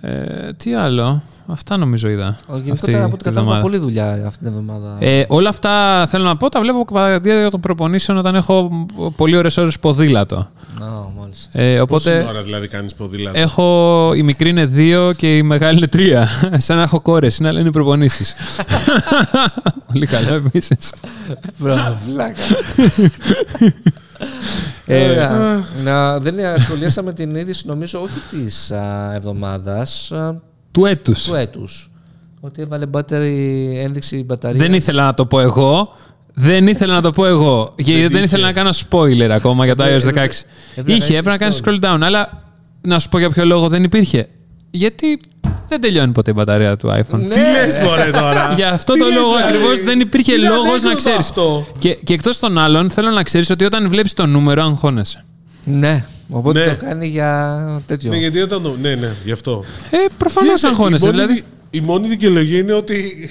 Ε, τι άλλο; Αυτά νομίζω είδα. Ο, αυτή Γενικότερα από ό,τι τη κατάλαβα, εβδομάδα. πολλή δουλειά αυτή την εβδομάδα. Ε, όλα αυτά θέλω να πω, τα βλέπω κατά τη διάρκεια των προπονήσεων όταν έχω πολύ ώρες ώρες ποδήλατο. Α, μάλιστα. Ε, Πόση οπότε ώρα δηλαδή κάνεις ποδήλατο; έχω, η μικρή είναι δύο και η μεγάλη είναι τρία. Σαν να έχω κόρες, είναι, αλλά είναι προπονήσεις. πολύ καλό επίσης. Μπράβο, βλάκα. Ε, Ωραία. Να, δεν ασχολιάσαμε την είδηση, νομίζω, όχι της εβδομάδας, του έτους. του έτους. Ότι έβαλε battery, ένδειξη μπαταρίας. Δεν ήθελα να το πω εγώ. Δεν ήθελα να το πω εγώ. Γιατί δεν, είχε. ήθελα να κάνω spoiler ακόμα για το iOS 16. έπρεπε- έπρεπε να είχε, κάνεις έπρεπε να κάνεις scroll. scroll down. Αλλά να σου πω για ποιο λόγο δεν υπήρχε. Γιατί δεν τελειώνει ποτέ η μπαταρία του iPhone. Ναι. Τι λες, Μωρέ τώρα; Για αυτό Τι το λες, λόγο δηλαδή; ακριβώς δεν υπήρχε Είναι λόγος να ανέκδοτο ξέρεις. αυτό; Και, και εκτός των άλλων, θέλω να ξέρεις ότι όταν βλέπεις το νούμερο, αγχώνεσαι. Ναι, οπότε Ναι. το κάνει για τέτοιο. Ναι, γιατί όταν. το- Ναι, ναι, γι' αυτό. Ε, προφανώς Κοίταξε, αγχώνεσαι. η μόνη Δηλαδή, δι- Η μόνη δικαιολογία είναι ότι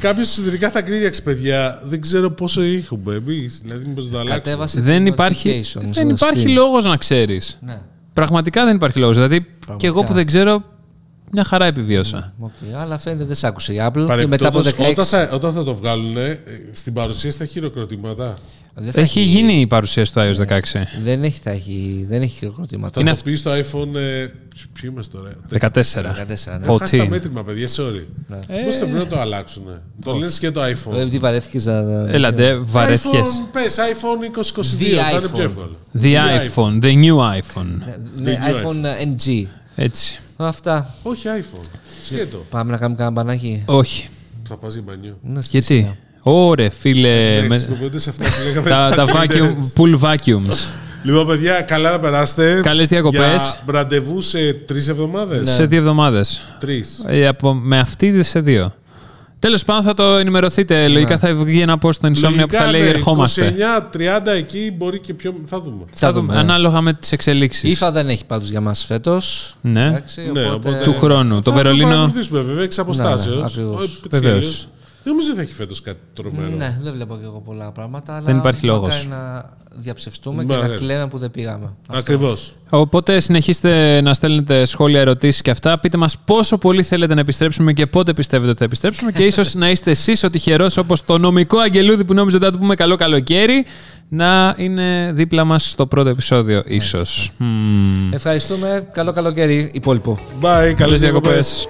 κάποιος εσωτερικά θα κρίνει παιδιά. Δεν ξέρω πόσο έχουμε εμείς. Δηλαδή, μήπως το αλλάξουμε. Κατέβασε δεν το υπάρχει, notifications δεν στο υπάρχει screen. λόγος να ξέρεις. Ναι. Πραγματικά δεν υπάρχει λόγος. Δηλαδή, και εγώ που δεν ξέρω, μια χαρά επιβίωσα. Οκ, αλλά φαίνεται δεν σ' άκουσε η Apple. Και μετά από Παρεμπιπτόντως, 16. όταν, θα, όταν θα το βγάλουν, στην παρουσίαση θα χειροκροτήματα. δεν θα Έχει γίνει η παρουσίαση του iOS 16. Δεν έχει, θα έχει, δεν έχει χειροκροτήματα. Θα το πει στο iPhone. Ε, ποιο είμαστε τώρα. 14. 14, ναι. Έχω χάσει τα 14. μέτρημα, παιδιά, sorry. Ναι. Πώς δεν πρέπει να το αλλάξουν. Το λένε και το iPhone. Δεν τι βαρέθηκες να. Έλατε, βαρέθηκες. iPhone, πες, iPhone 2022, The θα είναι iPhone. πιο εύκολο. The iPhone, the new iPhone. Ναι, new iPhone NG. Έτσι. Αυτά. Όχι iPhone. Σκέτο. Πάμε να κάνουμε κανένα μπανάκι. Όχι. Θα πας για μπανιό. Να στη Γιατί; piscina. Ωρε, φίλε. Ναι, με- χρησιμοποιούνται σε αυτά που λέγαμε. τα, τα vacuum, pool vacuums. Λοιπόν, παιδιά, καλά να περάσετε. Καλές διακοπές. Για ραντεβού σε τρεις εβδομάδες. Σε δύο εβδομάδες. Τρεις. Ε, από, με αυτή σε δύο. Τέλος πάντων θα το ενημερωθείτε. Λογικά θα βγει ένα post στο Insomnia που θα λέει ερχόμαστε. 29-30 εκεί μπορεί και πιο. Θα δούμε. Θα δούμε. Ανάλογα με τις εξελίξεις. Η ΙΦΑ δεν έχει πάντως για μας φέτος. Ναι. Ναι, οπότε- Του χρόνου. Το Θα Βερολίνο. παρακολουθήσουμε βέβαια εξ αποστάσεω. Ναι, ναι, ακριβώς. Βεβαίως. Δεν νομίζω ότι θα έχει φέτος κάτι τρομερό. Ναι, δεν βλέπω και εγώ πολλά πράγματα. Αλλά Δεν υπάρχει λόγος. μακάρι να διαψευστούμε Ναι, και να ναι. κλαίμε που δεν πήγαμε. Ακριβώς. Οπότε συνεχίστε να στέλνετε σχόλια, ερωτήσεις και αυτά. Πείτε μας πόσο πολύ θέλετε να επιστρέψουμε και πότε πιστεύετε ότι θα επιστρέψουμε. και ίσως να είστε εσείς ο τυχερός όπως το νομικό αγγελούδι που νόμιζε ότι θα του πούμε καλό καλοκαίρι να είναι δίπλα μας στο πρώτο επεισόδιο, ίσως. Ευχαριστούμε. Καλό καλοκαίρι υπόλοιπο. Bye, καλέ Καλέ διακοπέ. διακοπές.